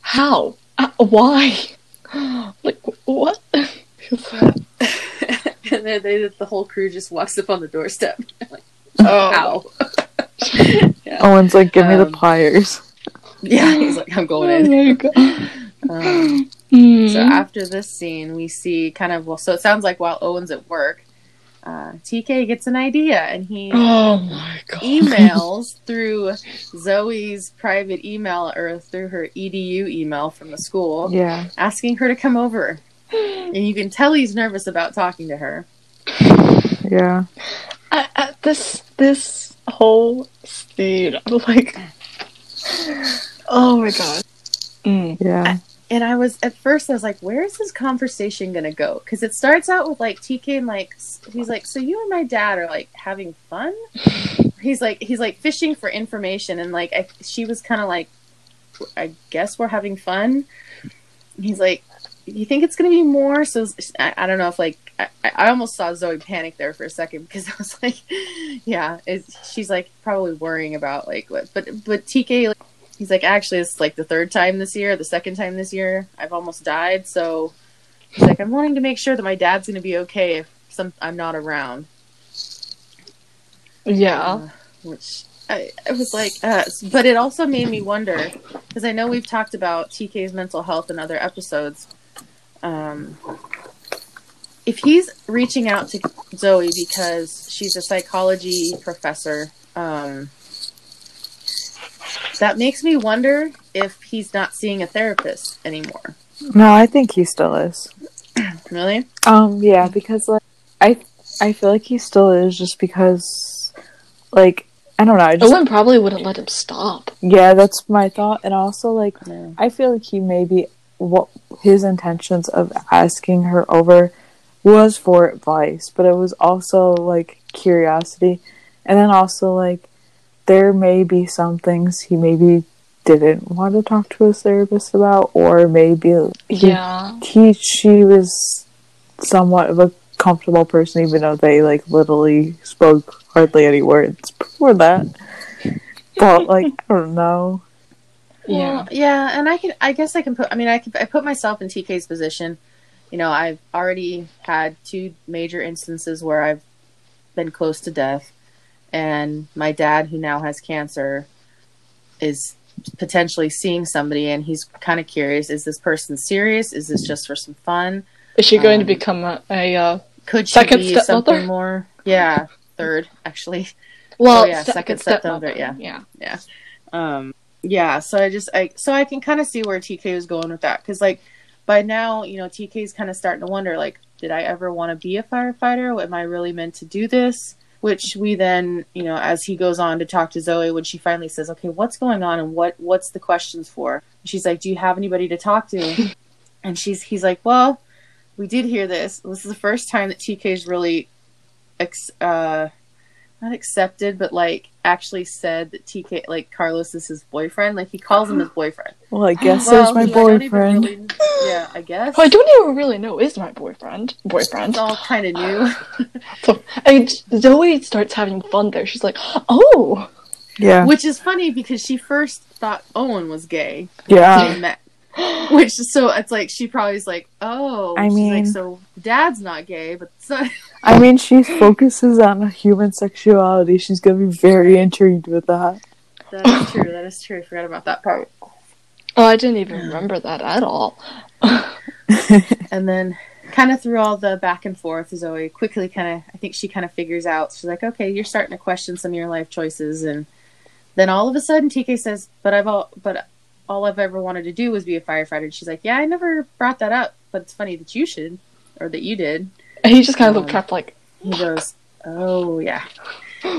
Speaker 4: how? Uh, why? like, what?
Speaker 6: and then they, the whole crew just walks up on the doorstep. like,
Speaker 4: oh.
Speaker 6: ow. yeah.
Speaker 5: Owen's like, give me the
Speaker 6: Um,
Speaker 5: pliers.
Speaker 6: yeah, he's like, I'm going in.
Speaker 4: my god.
Speaker 6: Um,
Speaker 4: Hmm.
Speaker 6: So after this scene, we see kind of well. So it sounds like while Owen's at work, uh, TK gets an idea and he
Speaker 4: oh my god.
Speaker 6: emails through Zoe's private email or through her edu email from the school,
Speaker 5: Yeah.
Speaker 6: asking her to come over. And you can tell he's nervous about talking to her.
Speaker 5: Yeah.
Speaker 4: I, I, this this whole scene, I'm like, oh my god. Mm.
Speaker 5: Yeah.
Speaker 6: And I was at first, I was like, "Where is this conversation gonna go?" Because it starts out with like TK and like he's like, "So you and my dad are like having fun?" he's like he's like fishing for information, and like I, she was kind of like, "I guess we're having fun." He's like, "You think it's gonna be more?" So I, I don't know if like I, I almost saw Zoe panic there for a second because I was like, "Yeah," it's, she's like probably worrying about like what, but but TK like, He's like, actually, it's like the third time this year, the second time this year. I've almost died, so he's like, I'm wanting to make sure that my dad's going to be okay if some I'm not around.
Speaker 4: Yeah.
Speaker 6: Uh, which I, I was like, uh, but it also made me wonder because I know we've talked about TK's mental health in other episodes. Um, if he's reaching out to Zoe because she's a psychology professor, um, that makes me wonder if he's not seeing a therapist anymore.
Speaker 5: No, I think he still is.
Speaker 6: Really?
Speaker 5: Um, yeah, because like I I feel like he still is just because like I don't know, I just
Speaker 4: Owen probably wouldn't let him stop.
Speaker 5: yeah, that's my thought. And also like
Speaker 6: Yeah.
Speaker 5: I feel like he maybe what his intentions of asking her over was for advice, but it was also like curiosity. And then also like there may be some things he maybe didn't want to talk to his therapist about or maybe he
Speaker 4: Yeah.
Speaker 5: he she was somewhat of a comfortable person even though they like literally spoke hardly any words before that but like i don't know
Speaker 4: Yeah.
Speaker 6: Well, yeah, and I can. I guess I can put. I mean, I can. I put myself in TK's position. You know, I've already had two major instances where I've been close to death, and my dad, who now has cancer, is potentially seeing somebody, and he's kind of curious: is this person serious? Is this just for some fun?
Speaker 4: Is she going to
Speaker 6: Um,
Speaker 4: become a, a uh,
Speaker 6: Could she
Speaker 4: Second
Speaker 6: be
Speaker 4: stepmother?
Speaker 6: something more? Yeah, third actually.
Speaker 4: well,
Speaker 6: Oh, yeah, second stepmother, yeah.
Speaker 4: Yeah.
Speaker 6: um yeah so i just i so i can kind of see where tk was going with that because like by now you know tk is kind of starting to wonder like did i ever want to be a firefighter am i really meant to do this which we then you know as he goes on to talk to zoe when she finally says okay what's going on and what what's the questions for she's like do you have anybody to talk to and she's he's like well we did hear this. This is the first time that TK's really, ex- uh, not accepted, but like actually said that TK, like Carlos is his boyfriend. Like he calls him his boyfriend.
Speaker 5: Well, I guess
Speaker 6: Well,
Speaker 5: there's my
Speaker 6: who I
Speaker 5: boyfriend.
Speaker 6: really- yeah, I guess.
Speaker 4: Who I don't even really know is my boyfriend. Boyfriend.
Speaker 6: It's all kind of new.
Speaker 4: So, and Zoe starts having fun there. She's like, "Oh,
Speaker 5: Yeah,
Speaker 6: Which is funny because she first thought Owen was gay.
Speaker 5: yeah,
Speaker 6: when they met. Which so it's like she probably is like, oh,
Speaker 5: I mean-
Speaker 6: like, so dad's not gay, but son.
Speaker 5: I mean, she focuses on human sexuality. She's gonna be very intrigued with that.
Speaker 6: that is true. That is true. I forgot about that part.
Speaker 4: oh, I didn't even remember that at all."
Speaker 6: And then, kind of through all the back and forth, Zoe quickly kind of, I think she kind of figures out. She's like, okay, you're starting to question some of your life choices, and then all of a sudden, TK says, "But I've all, but all I've ever wanted to do was be a firefighter." And she's like, "Yeah, I never brought that up, but it's funny that you should, or that you did."
Speaker 4: And he just kind of looked
Speaker 6: Um,
Speaker 4: up like,
Speaker 6: He goes, "Oh yeah."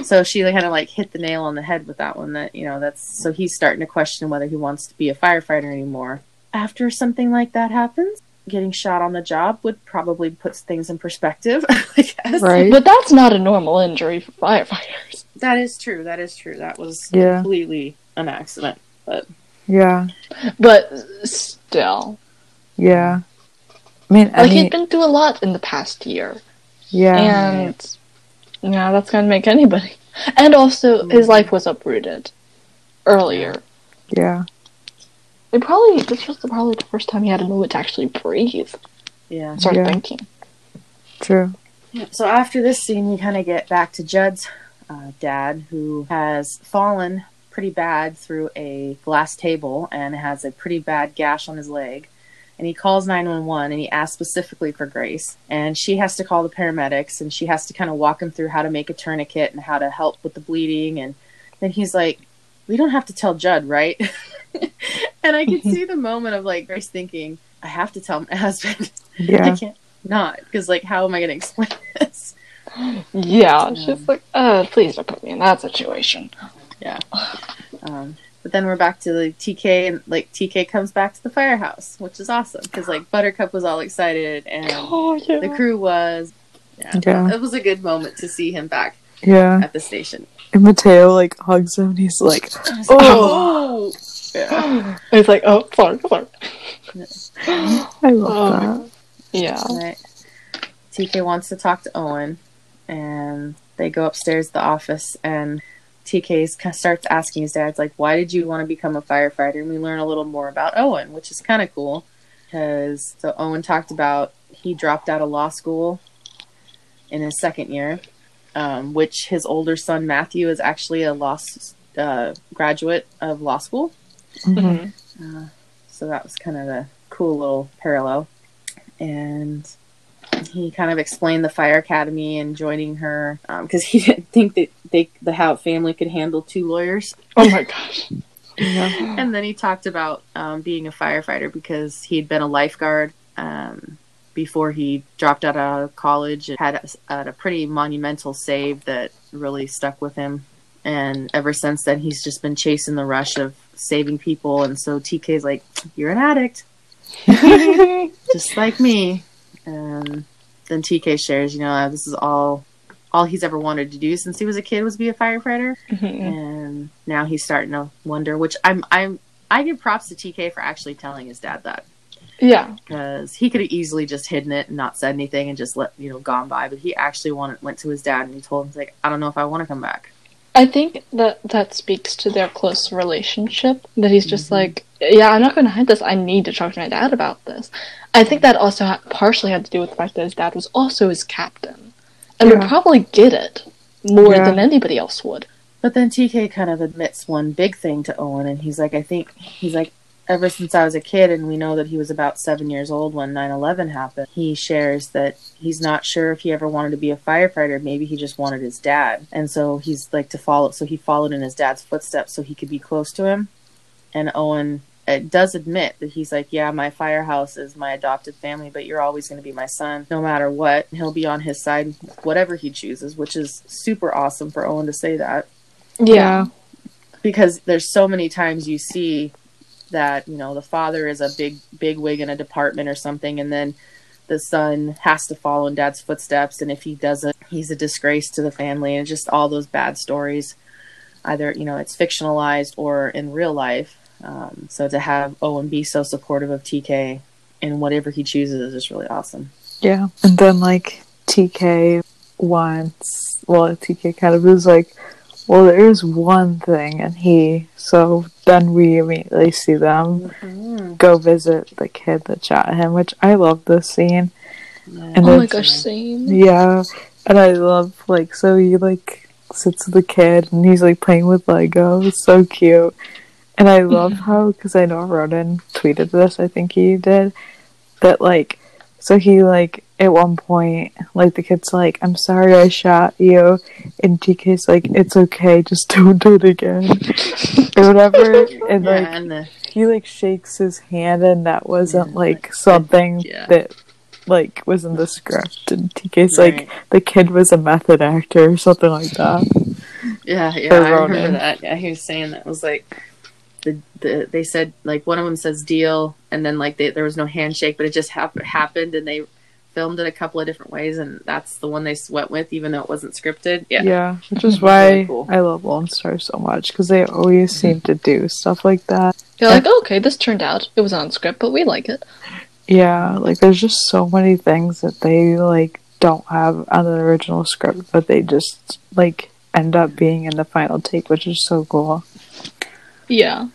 Speaker 6: So she kind of like hit the nail on the head with that one. That you know, that's so he's starting to question whether he wants to be a firefighter anymore. After something like that happens, getting shot on the job would probably put things in perspective. I guess.
Speaker 5: Right?
Speaker 4: "But that's not a normal injury for firefighters."
Speaker 6: That is true. That is true. That was
Speaker 5: Yeah.
Speaker 6: completely an accident.
Speaker 5: Yeah,
Speaker 4: But still,
Speaker 5: yeah. I mean, I
Speaker 4: like
Speaker 5: mean,
Speaker 4: he'd been through a lot in the past year,
Speaker 5: yeah,
Speaker 4: and yeah, that's gonna make anybody. And also, his life was uprooted earlier.
Speaker 5: yeah,
Speaker 4: It probably this was probably the first time he had a moment to actually breathe,
Speaker 6: Yeah.
Speaker 4: start
Speaker 5: Yeah.
Speaker 4: thinking.
Speaker 5: true.
Speaker 6: So after this scene, we kind of get back to Judd's uh, dad, who has fallen pretty bad through a glass table and has a pretty bad gash on his leg. And he calls 911 and he asks specifically for Grace. And she has to call the paramedics and she has to kind of walk him through how to make a tourniquet and how to help with the bleeding. And then he's like, We don't have to tell Judd, right? and I can see the moment of like Grace thinking, I have to tell my husband. I can't not because like how am I going to explain this?
Speaker 4: Yeah,
Speaker 6: Yeah.
Speaker 4: she's like, uh, please don't put me in that situation.
Speaker 6: Um, but then we're back to the TK and like TK comes back to the firehouse, which is awesome because like Buttercup was all excited and
Speaker 4: Oh yeah.
Speaker 6: the crew was. Yeah,
Speaker 5: Yeah.
Speaker 6: it was a good moment to see him back
Speaker 5: yeah.
Speaker 6: at the station.
Speaker 5: And Mateo like hugs him. and He's like,
Speaker 6: Oh, yeah.
Speaker 4: It's like, oh, sorry, sorry.
Speaker 5: I love
Speaker 4: Oh. Yeah.
Speaker 6: Right. TK wants to talk to Owen, and they go upstairs to the office, and TK starts asking his dad, like, "Why did you want to become a firefighter?" And we learn a little more about Owen, which is kind of cool, because so Owen talked about he dropped out of law school in his second year, um, which his older son Matthew is actually a law uh, graduate of law school.
Speaker 5: Mhm.
Speaker 4: Mhm.
Speaker 6: Uh, so that was kind of a cool little parallel. And he kind of explained the fire academy and joining her because he didn't think that they the Hout family could handle two lawyers.
Speaker 4: Oh my gosh.
Speaker 5: Yeah.
Speaker 6: And then he talked about um, being a firefighter because he'd been a lifeguard um, before he dropped out of college. and Had a, had a pretty monumental save that really stuck with him. And ever since then, he's just been chasing the rush of saving people. And so TK's like, "You're an addict." just like me. And then TK shares, you know, this is all all he's ever wanted to do since he was a kid was be a firefighter,
Speaker 4: Mhm.
Speaker 6: and now he's starting to wonder. Which I'm I'm I give props to TK for actually telling his dad that
Speaker 4: Yeah.
Speaker 6: because he could have easily just hidden it and not said anything and just let you know gone by. But he actually wanted went to his dad and he told him like, I don't know if I want to come back.
Speaker 4: I think that that speaks to their close relationship. That he's just
Speaker 6: Mhm.
Speaker 4: like, yeah, I'm not going to hide this. I need to talk to my dad about this. I think that also ha- partially had to do with the fact that his dad was also his captain, and would probably get it more
Speaker 5: Yeah.
Speaker 4: than anybody else would.
Speaker 6: But then TK kind of admits one big thing to Owen, and he's like, I think he's like, ever since I was a kid, and we know that he was about seven years old when 9 11 happened, he shares that he's not sure if he ever wanted to be a firefighter. Maybe he just wanted his dad. And so he's like to follow, so he followed in his dad's footsteps so he could be close to him. And Owen uh, does admit that he's like, Yeah, my firehouse is my adopted family, but you're always going to be my son no matter what. He'll be on his side, whatever he chooses, which is super awesome for Owen to say that
Speaker 5: Yeah.
Speaker 6: because there's so many times you see that you know the father is a big big wig in a department or something and then the son has to follow in dad's footsteps and if he doesn't he's a disgrace to the family and just all those bad stories either you know it's fictionalized or in real life um, so to have owen be so supportive of tk in whatever he chooses is just really awesome
Speaker 5: Yeah. And then like TK wants well TK kind of was like, Well there's one thing and he so then we immediately see them mm-hmm. go visit the kid that shot him, which I love this scene. And
Speaker 4: oh my gosh, same.
Speaker 5: Yeah. And I love like so he like sits with the kid and he's like playing with Lego. It's so cute. And I love how because I know Ronen tweeted this, I think he did, that like so he like at one point like the kid's like, I'm sorry I shot you and TK's like, It's okay, just don't do it again. or whatever. And
Speaker 6: yeah,
Speaker 5: like
Speaker 6: and the
Speaker 5: he like shakes his hand and that wasn't
Speaker 6: Yeah,
Speaker 5: like
Speaker 6: like,
Speaker 5: something
Speaker 6: yeah.
Speaker 5: that like was in the script and TK's like the kid was a method actor or something like that.
Speaker 6: Yeah, yeah, I remember that. Yeah, he was saying that was like the the they said like one of them says deal, and then like they, there was no handshake, but it just hap- happened, and they filmed it a couple of different ways, and that's the one they went with, even though it wasn't scripted. Yeah,
Speaker 5: Yeah, which is
Speaker 6: Really
Speaker 5: why
Speaker 6: cool.
Speaker 5: I love Lone Star so much because they always mm-hmm. seem to do stuff like that.
Speaker 4: You're like, oh, okay, this turned out. It was on script, but we like it.
Speaker 5: Yeah, like there's just so many things that they like don't have on the original script, but they just like end up being in the final take, which is so cool.
Speaker 4: Yeah.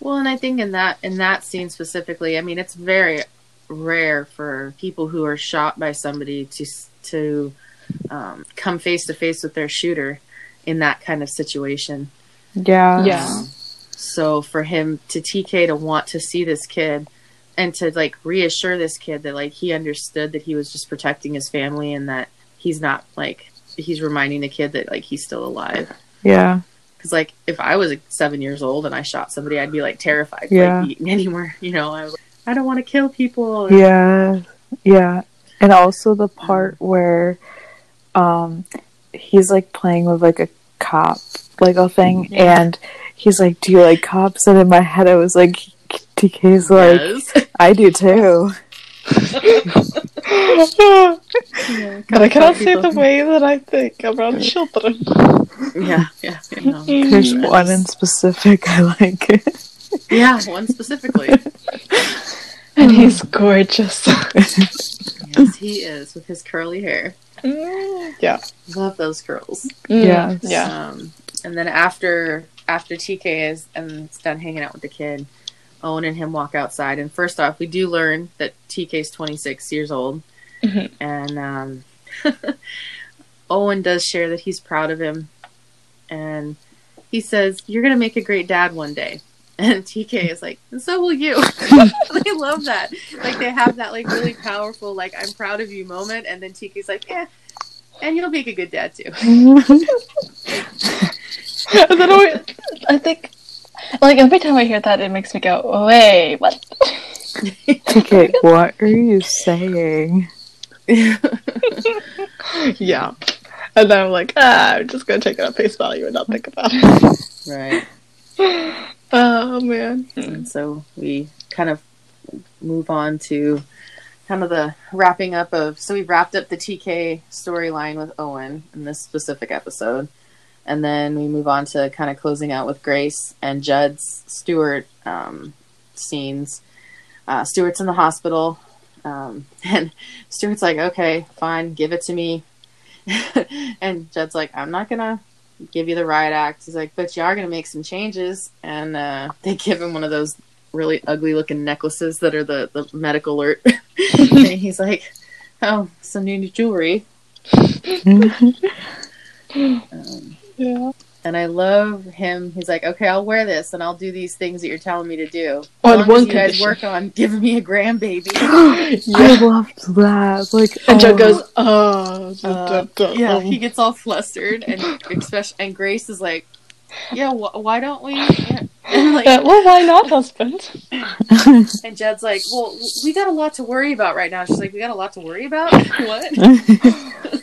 Speaker 6: Well, and I think in that in that scene specifically, I mean, it's very rare for people who are shot by somebody to to um, come face to face with their shooter in that kind of situation.
Speaker 5: Yeah,
Speaker 4: Yeah.
Speaker 6: So for him to TK to want to see this kid and to like reassure this kid that like he understood that he was just protecting his family and that he's not like he's reminding the kid that like he's still alive.
Speaker 5: yeah,
Speaker 6: Because like if I was like, seven years old and I shot somebody, I'd be like terrified
Speaker 5: Yeah.
Speaker 6: like, be anywhere. You know, I was like, I don't want to kill people.
Speaker 5: yeah, yeah, and also the part where um he's like playing with like a cop Lego thing,
Speaker 6: Yeah.
Speaker 5: and he's like, "Do you like cops?" And in my head, I was like, "TK's like,
Speaker 6: Yes.
Speaker 5: I do too."
Speaker 4: But I cannot say the way that I think about children.
Speaker 6: Yeah, yeah, you know.
Speaker 5: There's
Speaker 6: Yes.
Speaker 5: one in specific I like.
Speaker 6: Yeah, one specifically.
Speaker 4: And he's gorgeous.
Speaker 6: yes, he is with his curly hair.
Speaker 4: yeah.
Speaker 6: Love those curls.
Speaker 5: Yeah,
Speaker 4: Yeah.
Speaker 6: Um, and then after after TK is and is done hanging out with the kid, Owen and him walk outside. And first off, we do learn that TK is 26 years old,
Speaker 4: Mhm.
Speaker 6: and um, Owen does share that he's proud of him, and he says, "You're gonna make a great dad one day." And TK is like, and so will you. they love that. Like they have that like really powerful like I'm proud of you moment, and then TK's like, yeah, and you'll make a good dad too.
Speaker 4: And then I, I think, like, every time I hear that, it makes me go, wait, what?
Speaker 5: TK, what are you saying?
Speaker 4: yeah. And then I'm like, ah, I'm just gonna take it at face value and not think about it.
Speaker 6: right.
Speaker 4: Oh, man.
Speaker 6: And so we kind of move on to kind of the wrapping up of so we've wrapped up the TK storyline with Owen in this specific episode. And then we move on to kind of closing out with Grace and Judd's Stewart um, scenes. Uh, Stewart's in the hospital, um, and Stewart's like, "Okay, fine, give it to me." and Judd's like, "I'm not gonna give you the riot act." He's like, "But you are gonna make some changes," and uh, they give him one of those really ugly looking necklaces that are the, the medical alert. and he's like, "Oh, some new jewelry." Um,
Speaker 4: Yeah.
Speaker 6: And I love him. He's like, "Okay, I'll wear this, and I'll do these things that you're telling me to do. As
Speaker 4: On
Speaker 6: long
Speaker 4: one
Speaker 6: as you guys
Speaker 4: condition.
Speaker 6: work on giving me a grandbaby."
Speaker 5: I
Speaker 4: yeah.
Speaker 5: loved that. Like,
Speaker 4: And Joe
Speaker 5: oh,
Speaker 4: goes, oh,
Speaker 6: Uh,
Speaker 4: duh, duh,
Speaker 6: yeah,
Speaker 4: um,
Speaker 6: he gets all flustered, and especially and Grace is like, "Yeah, wh- why don't we?" Like,
Speaker 4: well, why not, husband?
Speaker 6: and Jed's like, "Well, we got a lot to worry about right now." She's like, "We got a lot to worry about." what?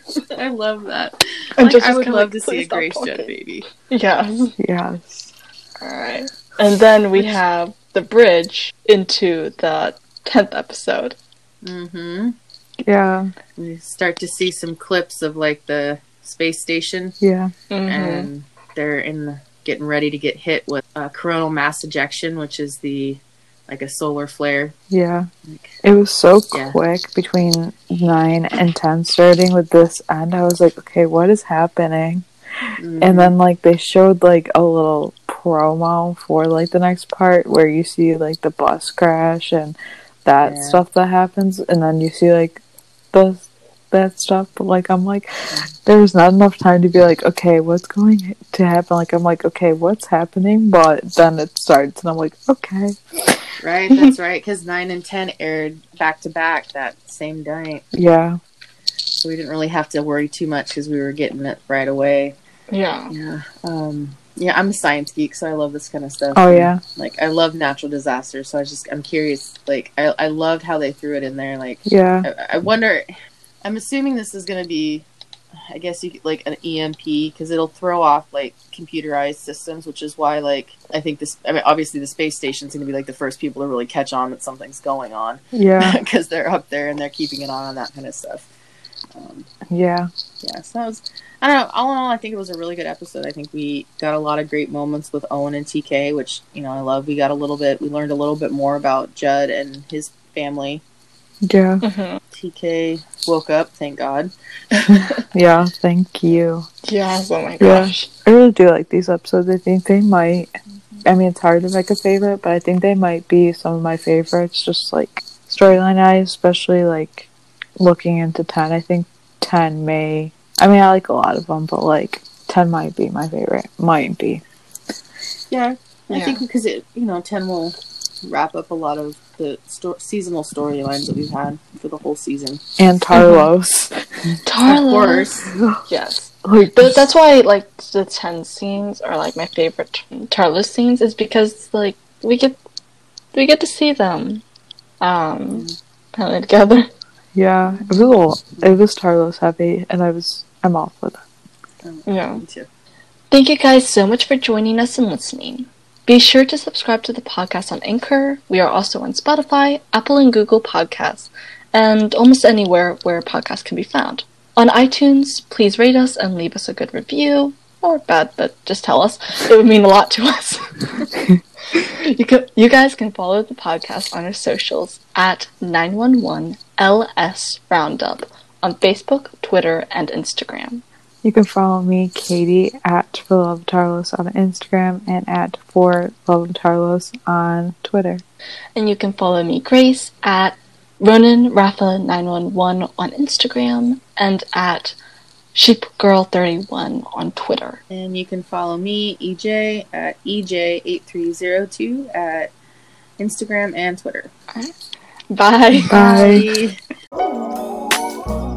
Speaker 6: I love that.
Speaker 4: And
Speaker 6: Like,
Speaker 4: Joe's
Speaker 6: I
Speaker 4: just
Speaker 6: would love
Speaker 4: like,
Speaker 6: to see a Grace
Speaker 4: talking."
Speaker 6: Jed baby.
Speaker 4: Yes.
Speaker 5: yes.
Speaker 4: Alright. And then we have the bridge into the 10th episode.
Speaker 6: Mm-hmm.
Speaker 5: Yeah,
Speaker 6: We start to see some clips of like the space station,
Speaker 5: yeah,
Speaker 4: Mhm.
Speaker 6: and they're in the, getting ready to get hit with a coronal mass ejection, which is the like a solar flare.
Speaker 5: yeah.
Speaker 6: Like,
Speaker 5: It was so
Speaker 6: Yeah.
Speaker 5: quick between nine and ten, starting with this end. I was like, okay, what is happening?
Speaker 6: mhm.
Speaker 5: And then like they showed like a little promo for like the next part where you see like the bus crash and that
Speaker 6: Yeah.
Speaker 5: stuff that happens, and then you see like the that stuff. But like I'm like, there's not enough time to be like, okay, what's going to happen? Like I'm like, okay, what's happening? But then it starts, and I'm like, okay,
Speaker 6: right, that's right, because nine and ten aired back to back that same night,
Speaker 5: yeah,
Speaker 6: so we didn't really have to worry too much because we were getting it right away.
Speaker 4: Yeah.
Speaker 6: Yeah. Um, yeah, I'm a science geek, so I love this kind of stuff.
Speaker 5: oh yeah,
Speaker 6: Like I love natural disasters, so I just I'm curious. Like I I loved how they threw it in there. Like
Speaker 5: yeah,
Speaker 6: I, I wonder. I'm assuming this is going to be, I guess you could, like an EMP because it'll throw off like computerized systems, which is why like I think this. I mean, obviously the space station's going to be like the first people to really catch on that something's going on
Speaker 5: yeah,
Speaker 6: because they're up there and they're keeping an eye on that kind of stuff. Um,
Speaker 5: yeah,
Speaker 6: yeah, so that was. I don't know. All in all, I think it was a really good episode. I think we got a lot of great moments with Owen and TK, which you know I love. We got a little bit. We learned a little bit more about Judd and his family.
Speaker 5: yeah,
Speaker 4: hmm
Speaker 6: TK woke up, thank God.
Speaker 5: yeah. Thank you.
Speaker 4: Yes. Oh my
Speaker 5: Yeah.
Speaker 4: gosh.
Speaker 5: I really do like these episodes. I think they might. I mean, it's hard to make a favorite, but I think they might be some of my favorites. Just like storyline eyes, especially like looking into ten. I think ten may. I mean, I like a lot of them, but like ten might be my favorite. Might be.
Speaker 6: Yeah, I
Speaker 4: Yeah.
Speaker 6: think because it, you know, ten will wrap up a lot of the sto- seasonal storylines that we've had for the whole season.
Speaker 5: And Tarlos.
Speaker 4: Tarla.
Speaker 6: Of course,
Speaker 4: Yes.
Speaker 5: like
Speaker 4: But that's why like the ten scenes are like my favorite Tarlos scenes is because like we get we get to see them um mm-hmm. kind of together.
Speaker 5: yeah, it was a little. It was Tarlos heavy, and I was. I'm off with it.
Speaker 4: Yeah.
Speaker 6: me too.
Speaker 4: Thank you guys so much for joining us and listening. Be sure to subscribe to the podcast on Anchor. We are also on Spotify, Apple and Google Podcasts, and almost anywhere where podcasts can be found. On iTunes, please rate us and leave us a good review. Or bad, but just tell us. It would mean a lot to us. you, can, you guys can follow the podcast on our socials at 911LS Roundup on Facebook, Twitter, and Instagram.
Speaker 5: You can follow me, Katie, at For Love Tarlos on Instagram and at For Love Tarlos on Twitter.
Speaker 4: And you can follow me, Grace, at Ronan Rafa911 on Instagram and at SheepGirl31 on Twitter.
Speaker 6: And you can follow me, EJ, at EJ8302 at Instagram and Twitter.
Speaker 4: Bye.
Speaker 5: Bye.
Speaker 6: Bye.